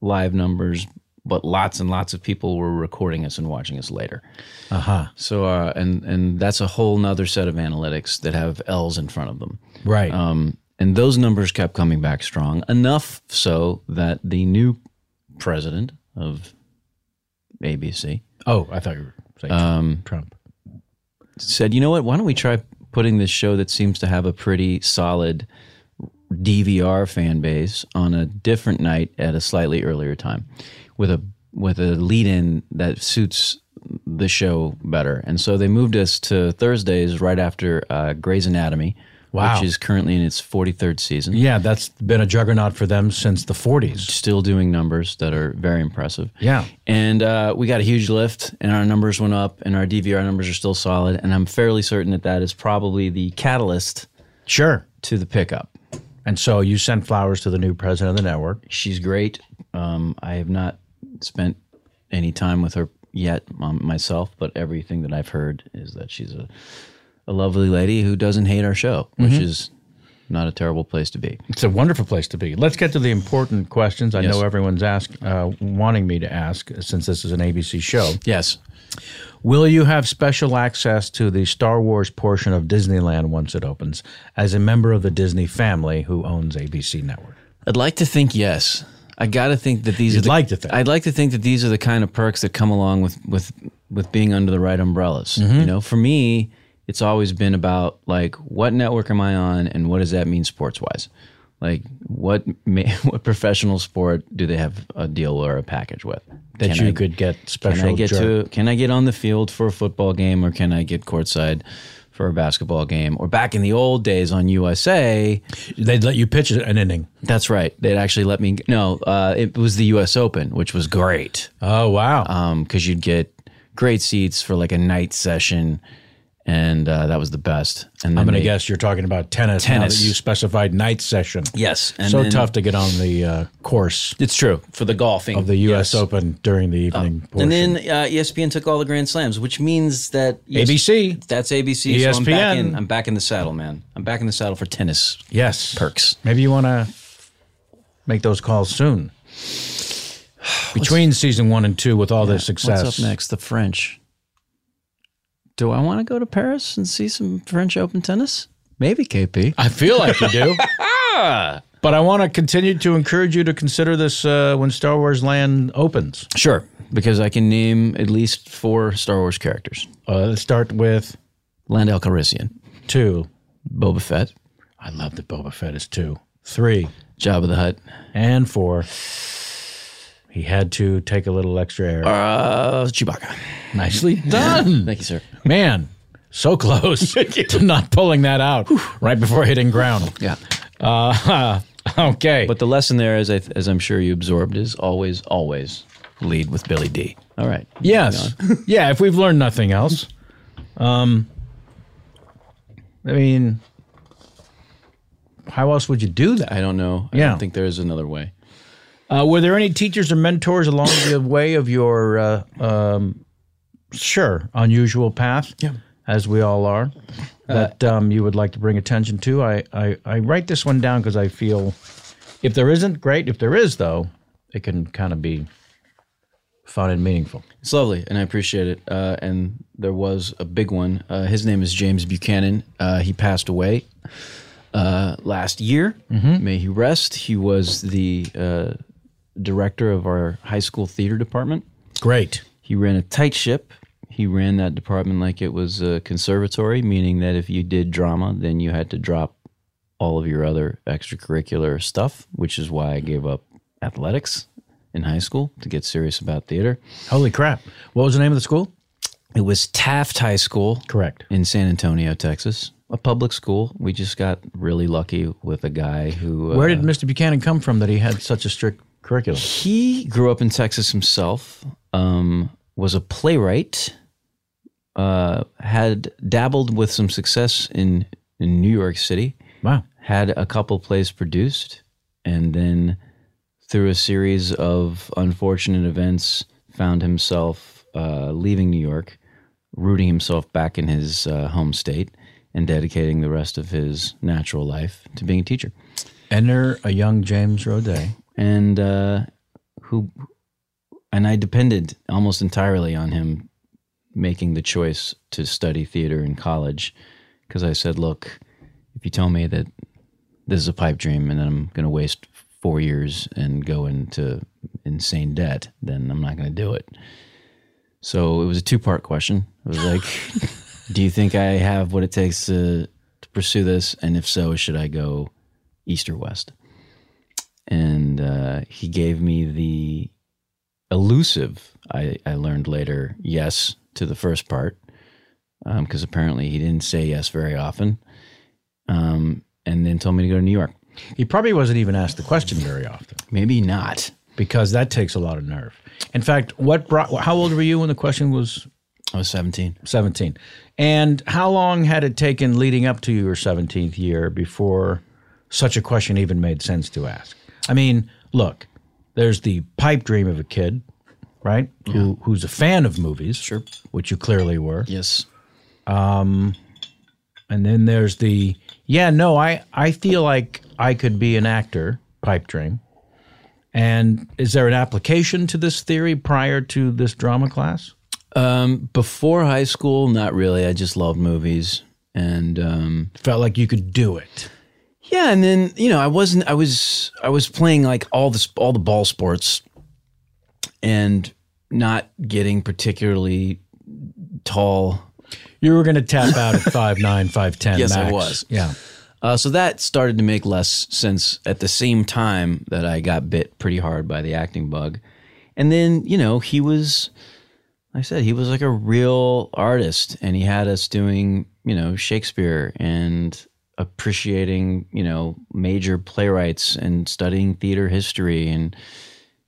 live numbers but lots and lots of people were recording us and watching us later. Uh huh. So, uh, and and that's a whole nother set of analytics that have L's in front of them. Right. Um, and those numbers kept coming back strong enough so that the new president of ABC oh, I thought you were saying um, Trump. said, "You know what? Why don't we try putting this show that seems to have a pretty solid DVR fan base on a different night at a slightly earlier time, with a with a lead in that suits the show better." And so they moved us to Thursdays right after uh, Grey's Anatomy, Wow. which is currently in its forty third season. Yeah, that's been a juggernaut for them since the 40s. Still doing numbers that are very impressive. Yeah. And uh, we got a huge lift, and our numbers went up, and our DVR numbers are still solid. And I'm fairly certain that that is probably the catalyst Sure. to the pickup. And so you sent flowers to the new president of the network. She's great. Um, I have not spent any time with her yet um, myself, but everything that I've heard is that she's a, a lovely lady who doesn't hate our show, which is not a terrible place to be. It's a wonderful place to be. Let's get to the important questions I Yes. know everyone's ask, uh, wanting me to ask since this is an ABC show. Yes. Will you have special access to the Star Wars portion of Disneyland once it opens as a member of the Disney family who owns ABC Network? I'd like to think yes. I got to think that these You'd are the, like to think. I'd like to think that these are the kind of perks that come along with with with being under the right umbrellas. Mm-hmm. You know, for me, it's always been about like what network am I on and what does that mean sports wise? Like what ma- <laughs> what professional sport do they have a deal or a package with? That Can you I- could get special. Can I get jer- to can I get on the field for a football game or can I get courtside for a basketball game? Or back in the old days on USA, They'd let you pitch an inning. that's right. They'd actually let me. No, uh, it was the U.S. Open, which was great Oh wow! because you'd get great seats for like a night session, and uh, that was the best. And I'm going to guess you're talking about tennis. Tennis. that you specified night session. yes, and so then- tough to get on the uh, course It's true for the golfing of the U.S. yes. Open during the evening. portion. And then uh, ESPN took all the Grand Slams, which means that yes, ABC. That's ABC. So I'm back ESPN. in. I'm back in the saddle, man. I'm back in the saddle for tennis Yes. perks. Maybe you want to make those calls soon. <sighs> Between season one and two, with all this success. What's up next? The French. Do I want to go to Paris and see some French Open tennis? Maybe, KP. I feel like you do. <laughs> but I want to continue to encourage you to consider this uh, when Star Wars Land opens. Sure, because I can name at least four Star Wars characters: Uh, let's start with Lando Calrissian, two. Boba Fett, I love that Boba Fett is two. Three. Jabba the Hutt, And four. He had to take a little extra air. uh, Chewbacca. Nicely <laughs> done. Thank you, sir. Man, so close <laughs> to not pulling that out right before hitting ground. Yeah, Uh, <laughs> okay. but the lesson there, as I, as I'm sure you absorbed, is always, always lead with Billy Dee All right. yes. yeah, if we've learned nothing else. Um, I mean, how else would you do that? I don't know. I Yeah. don't think there is another way. Uh, were there any teachers or mentors along the <coughs> way of your, uh, um, sure, unusual path? Yeah. As we all are, that um, you would like to bring attention to. I, I, I write this one down because I feel if there isn't, great. If there is, though, it can kind of be fun and meaningful. It's lovely, and I appreciate it. Uh, and there was a big one. Uh, his name is James Buchanan. Uh, he passed away uh, last year. May he rest. He was the uh, director of our high school theater department. Great. He ran a tight ship. He ran that department like it was a conservatory, meaning that if you did drama, then you had to drop all of your other extracurricular stuff, which is why I gave up athletics in high school to get serious about theater. Holy crap. What was the name of the school? It was Taft High School Correct. in San Antonio, Texas, a public school. We just got really lucky with a guy who. Uh, Where did Mr. Buchanan come from that he had such a strict curriculum? he grew up in Texas himself? Um, was a playwright. Uh, had dabbled with some success in in New York City. Wow. Had a couple plays produced, and then through a series of unfortunate events, found himself uh, leaving New York, rooting himself back in his uh, home state, and dedicating the rest of his natural life to being a teacher. Enter a young James Roday. And uh, who and I depended almost entirely on him making the choice to study theater in college because I said, look, if you tell me that this is a pipe dream and I'm going to waste four years and go into insane debt, then I'm not going to do it. So it was a two part question. It was like, <laughs> do you think I have what it takes to, to pursue this? And if so, should I go east or west? And uh, he gave me the elusive, I, I learned later, yes to the first part, because um, apparently he didn't say yes very often. Um, and then told me to go to New York. He probably wasn't even asked the question very often Maybe not. because that takes a lot of nerve. In fact, what brought? How old were you when the question was I was 17. 17? And how long had it taken leading up to your 17th year before such a question even made sense to ask? I mean, look, there's the pipe dream of a kid, right? Who who's a fan of movies, Sure. which you clearly were. Yes. And then there's the yeah, no, I I feel like I could be an actor pipe dream. And is there an application to this theory prior to this drama class? Um, before high school, not really. I just loved movies. And um, Felt like you could do it. Yeah, and then you know, I wasn't. I was. I was playing like all the all the ball sports, and not getting particularly tall. You were going to tap out at <laughs> five nine, five ten. Yes, I was. Yeah. Uh, so that started to make less sense at the same time that I got bit pretty hard by the acting bug. And then, you know, he was, I said, he was like a real artist and he had us doing, you know, Shakespeare and appreciating, you know, major playwrights and studying theater history. And,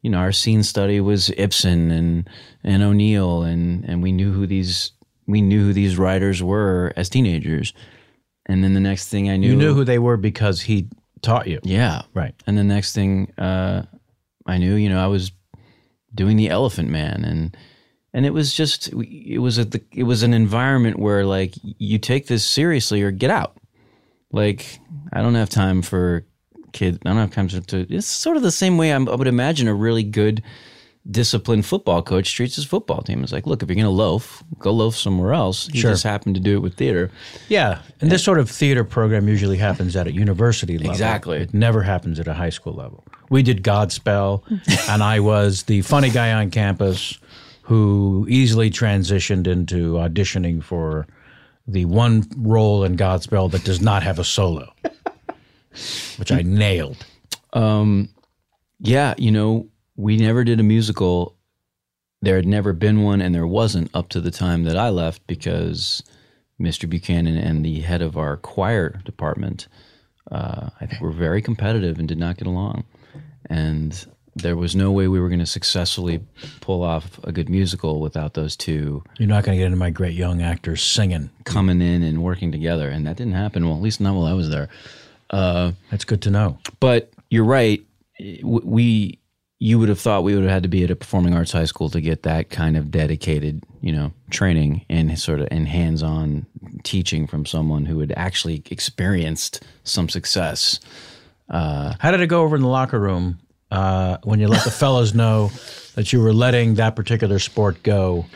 you know, our scene study was Ibsen and, and O'Neill and, and we knew who these, we knew who these writers were as teenagers. And then the next thing I knew, You knew who they were because he taught you. yeah, Right. and the next thing uh, I knew, you know, I was doing the Elephant Man, and and it was just it was a it was an environment where like you take this seriously or get out. Like I don't have time for kids. I don't have time to. to it's sort of the same way I'm, I would imagine a really good disciplined football coach treats his football team. It's like, look, if you're going to loaf, go loaf somewhere else. He Sure. just happened to do it with theater. Yeah. And this sort of theater program usually happens at a university level. Exactly. It never happens at a high school level. We did Godspell, <laughs> and I was the funny guy on campus who easily transitioned into auditioning for the one role in Godspell that does not have a solo, which I nailed. Yeah, you know, we never did a musical. There had never been one, and there wasn't up to the time that I left because Mr. Buchanan and the head of our choir department, uh, I think, were very competitive and did not get along. And there was no way we were going to successfully pull off a good musical without those two You're not going to get into my great young actors singing. coming in and working together. And that didn't happen. Well, at least not while I was there. Uh, That's good to know. But you're right. We, you would have thought we would have had to be at a performing arts high school to get that kind of dedicated, you know, training and sort of and hands-on teaching from someone who had actually experienced some success. Uh, How did it go over in the locker room uh, when you let the fellows know that you were letting that particular sport go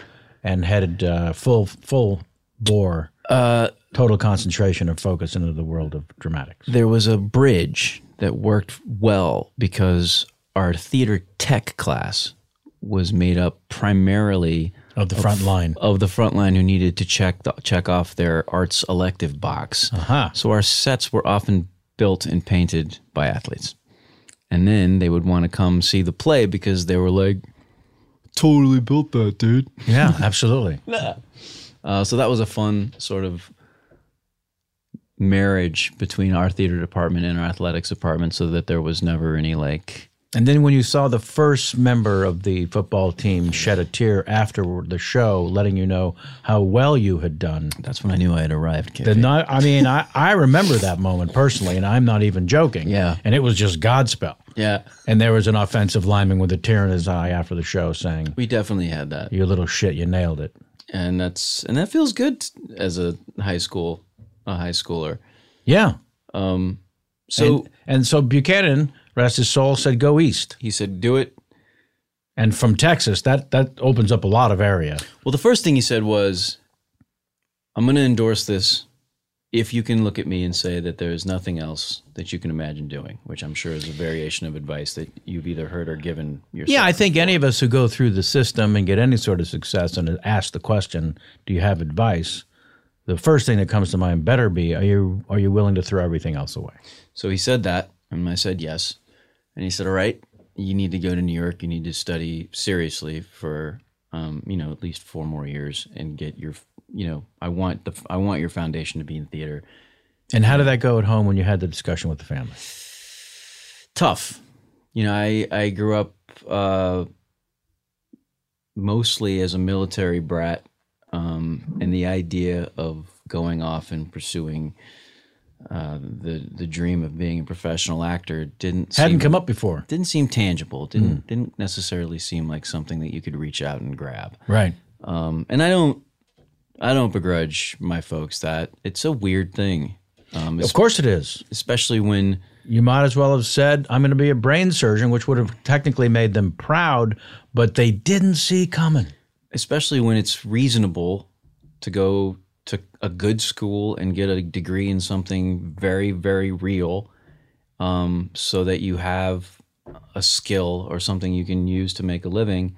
and headed uh, full full bore, uh, total concentration of focus into the world of dramatics? There was a bridge that worked well because our theater tech class was made up primarily Of the front line. of the front line who needed to check the, check off their arts elective box. Aha. So our sets were often built and painted by athletes. And then they would want to come see the play because they were like, totally built that, dude. <laughs> Yeah, absolutely. <laughs> Uh, so that was a fun sort of marriage between our theater department and our athletics department so that there was never any like, And then when you saw the first member of the football team shed a tear after the show, letting you know how well you had done. that's when I knew I had arrived. Not, I mean, I, I remember that moment personally, and I'm not even joking. Yeah. And it was just Godspell. yeah, And there was an offensive lineman with a tear in his eye after the show saying, we definitely had that. You little shit, you nailed it. And that's, and that feels good as a high school, a high schooler. Yeah. Um so and, and so Buchanan, rest his soul, said, Go east. he said, do it. and from Texas, that that opens up a lot of area. Well, the first thing he said was, I'm going to endorse this if you can look at me and say that there is nothing else that you can imagine doing, which I'm sure is a variation of advice that you've either heard or given yourself. Yeah, I think any of us who go through the system and get any sort of success and ask the question, "Do you have advice?" The first thing that comes to mind better be, "Are you are you willing to throw everything else away?" So he said that, and I said yes. And he said, "All right, you need to go to New York. You need to study seriously for, um, you know, at least four more years and get your, you know, I want the, I want your foundation to be in theater. And how did that go at home when you had the discussion with the family? Tough, you know. I I grew up uh, mostly as a military brat, um, and the idea of going off and pursuing." Uh, the the dream of being a professional actor didn't Hadn't seem- come up before. didn't seem tangible. Didn't didn't necessarily seem like something that you could reach out and grab. Right. Um, and I don't I don't begrudge my folks that it's a weird thing, um, Of course it is. especially when You might as well have said, I'm going to be a brain surgeon, which would have technically made them proud, but they didn't see coming. especially when it's reasonable to go a good school and get a degree in something very very real, um, so that you have a skill or something you can use to make a living,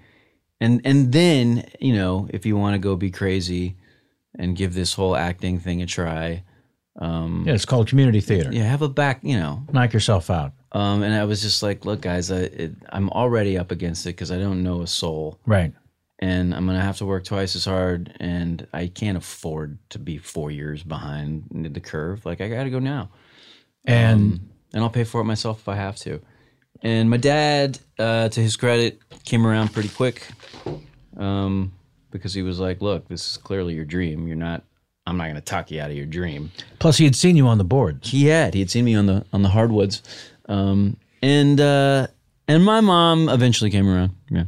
and and then you know if you want to go be crazy and give this whole acting thing a try, um, Yeah, it's called community theater. yeah, have a back, you know. Knock yourself out. Um, and I was just like, look, guys, I, it, I'm already up against it because I don't know a soul Right. And I'm gonna have to work twice as hard, and I can't afford to be four years behind the curve. Like I got to go now, And and I'll pay for it myself if I have to. And my dad, uh, to his credit, came around pretty quick, um, because he was like, "Look, this is clearly your dream. You're not. I'm not gonna talk you out of your dream." plus, he had seen you on the boards. He had. He had seen me on the on the hardwoods, um, and uh, and my mom eventually came around. Yeah,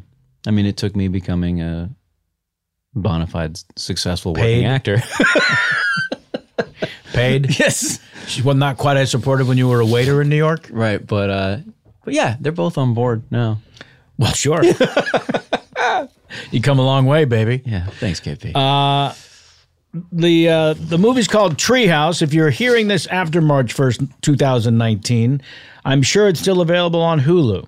I mean, it took me becoming a bona fide successful Paid? working actor. <laughs> Paid. <laughs> yes, She was not quite as supportive when you were a waiter in New York. right. But uh, but yeah, they're both on board now. Well, sure. <laughs> you come a long way, baby. Yeah, thanks, KP. the uh, the movie's called Treehouse. If you're hearing this after March first, 2019, I'm sure it's still available on Hulu.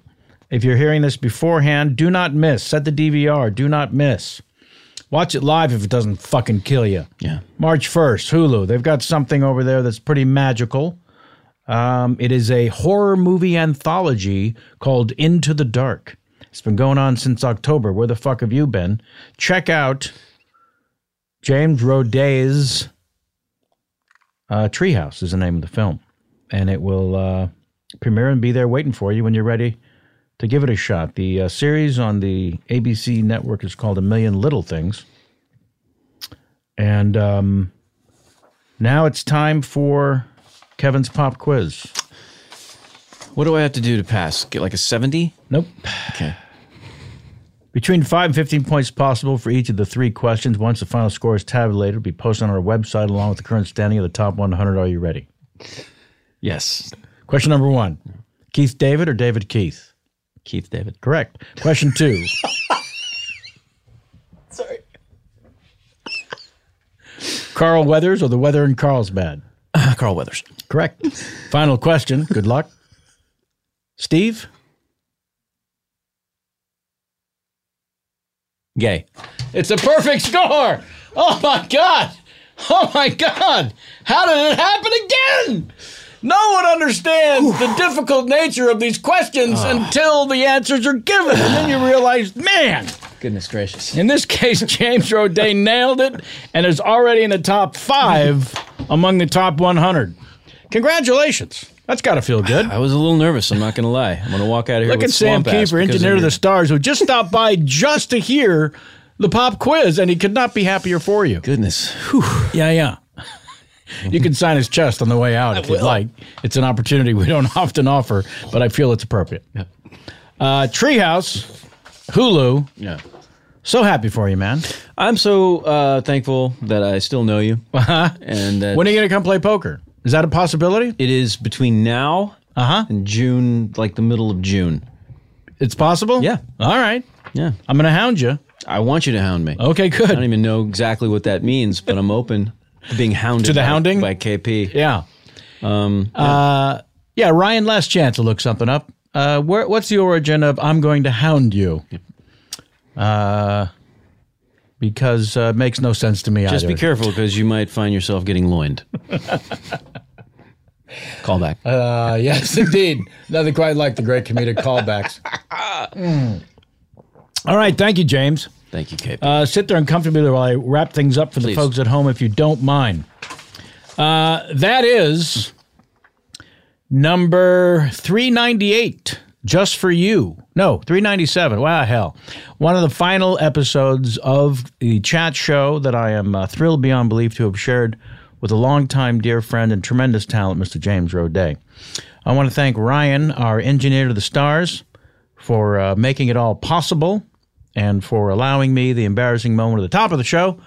If you're hearing this beforehand, do not miss. Set the DVR. Do not miss. Watch it live if it doesn't fucking kill you. yeah, March 1st, Hulu. They've got something over there that's pretty magical. Um, it is a horror movie anthology called Into the Dark. It's been going on since October. Where the fuck have you been? Check out James Roday's uh, Treehouse is the name of the film, and it will uh, premiere and be there waiting for you when you're ready to give it a shot. The uh, series on the ABC network is called A Million Little Things, and um, now it's time for Kevin's pop quiz. what do I have to do to pass? Get like a seventy? Nope. Okay. Between 5 and 15 points possible for each of the three questions. Once the final score is tabulated, it'll be posted on our website along with the current standing of the top 100. Are you ready? Yes, Question number one Keith David or David Keith? Keith David. Correct. Question two. <laughs> Sorry. Carl Weathers or the weather in Carlsbad? Uh, Carl Weathers. Correct. Final question. Good luck. Steve? Gay. It's a perfect score. Oh my God. Oh my God. How did it happen again? No one understands the difficult nature of these questions ah. until the answers are given. And then you realize, man, Goodness gracious. in this case, <laughs> James Roday nailed it and is already in the top five among the top 100. Congratulations. That's got to feel good. I was a little nervous. I'm not going to lie. I'm going to walk out of here. Look with at Sam Kiefer, engineer of of the stars, who just stopped by just to hear the pop quiz, and he could not be happier for you. Goodness. Yeah, yeah. You can sign his chest on the way out if you'd like. It's an opportunity we don't <laughs> often offer, but I feel it's appropriate. Uh, Treehouse, Hulu. Yeah. So happy for you, man. I'm so uh, thankful that I still know you, <laughs> Uh-huh. and that When are you going to come play poker? Is that a possibility? it is between now Uh huh. and June, like the middle of June. It's possible? Yeah. All right. Yeah. I'm going to hound you. I want you to hound me. Okay, good. I don't even know exactly what that means, but I'm open being hounded To the by, hounding? by KP. Yeah. Um, Uh, yeah, Ryan, last chance to look something up. Uh, where, what's the origin of I'm going to hound you? Uh, because uh, it makes no sense to me just either. be careful because you might find yourself getting loined. <laughs> Call back. Uh, yes, indeed. Nothing quite like the great comedic callbacks. <laughs> Mm. All right. Thank you, James. Thank you, KP. Uh, sit there uncomfortably while I wrap things up for the folks at home, if you don't mind. Uh, that is number 398, just for you. No, 397. Wow, hell. One of the final episodes of the chat show that I am uh, thrilled beyond belief to have shared with a longtime dear friend and tremendous talent, Mr. James Roday. I want to thank Ryan, our engineer to the stars, for uh, making it all possible and for allowing me the embarrassing moment at the top of the show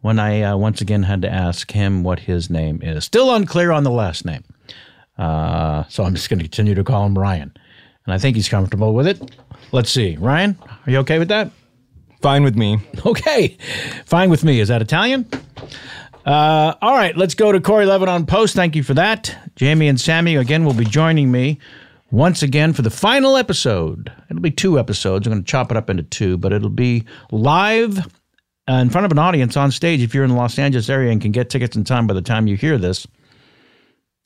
when I uh, once again had to ask him what his name is. Still unclear on the last name. Uh, so I'm just going to continue to call him Ryan. And I think he's comfortable with it. Let's see. Ryan, are you okay with that? Fine with me. Okay. Fine with me. Is that Italian? Uh, all right, let's go to Corey Levin on post. Thank you for that. Jamie and Sammy again will be joining me once again for the final episode. It'll be two episodes. I'm going to chop it up into two, but it'll be live in front of an audience on stage if you're in the Los Angeles area and can get tickets in time by the time you hear this.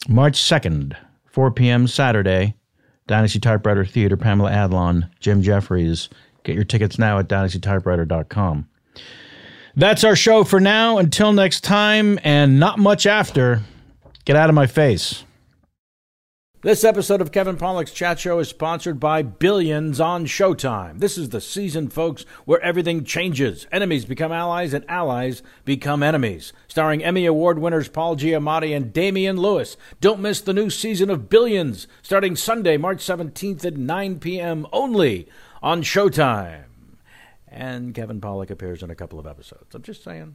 March 2nd, 4 p.m. Saturday, Dynasty Typewriter Theater, Pamela Adlon, Jim Jefferies. Get your tickets now at dynastytypewriter.com. That's our show for now. Until next time, and not much after, get out of my face. This episode of Kevin Pollak's Chat Show is sponsored by Billions on Showtime. This is the season, folks, where everything changes. Enemies become allies, and allies become enemies. Starring Emmy Award winners Paul Giamatti and Damian Lewis. Don't miss the new season of Billions, starting Sunday, March 17th at 9 p.m. only on Showtime. And Kevin Pollock appears in a couple of episodes. I'm just saying.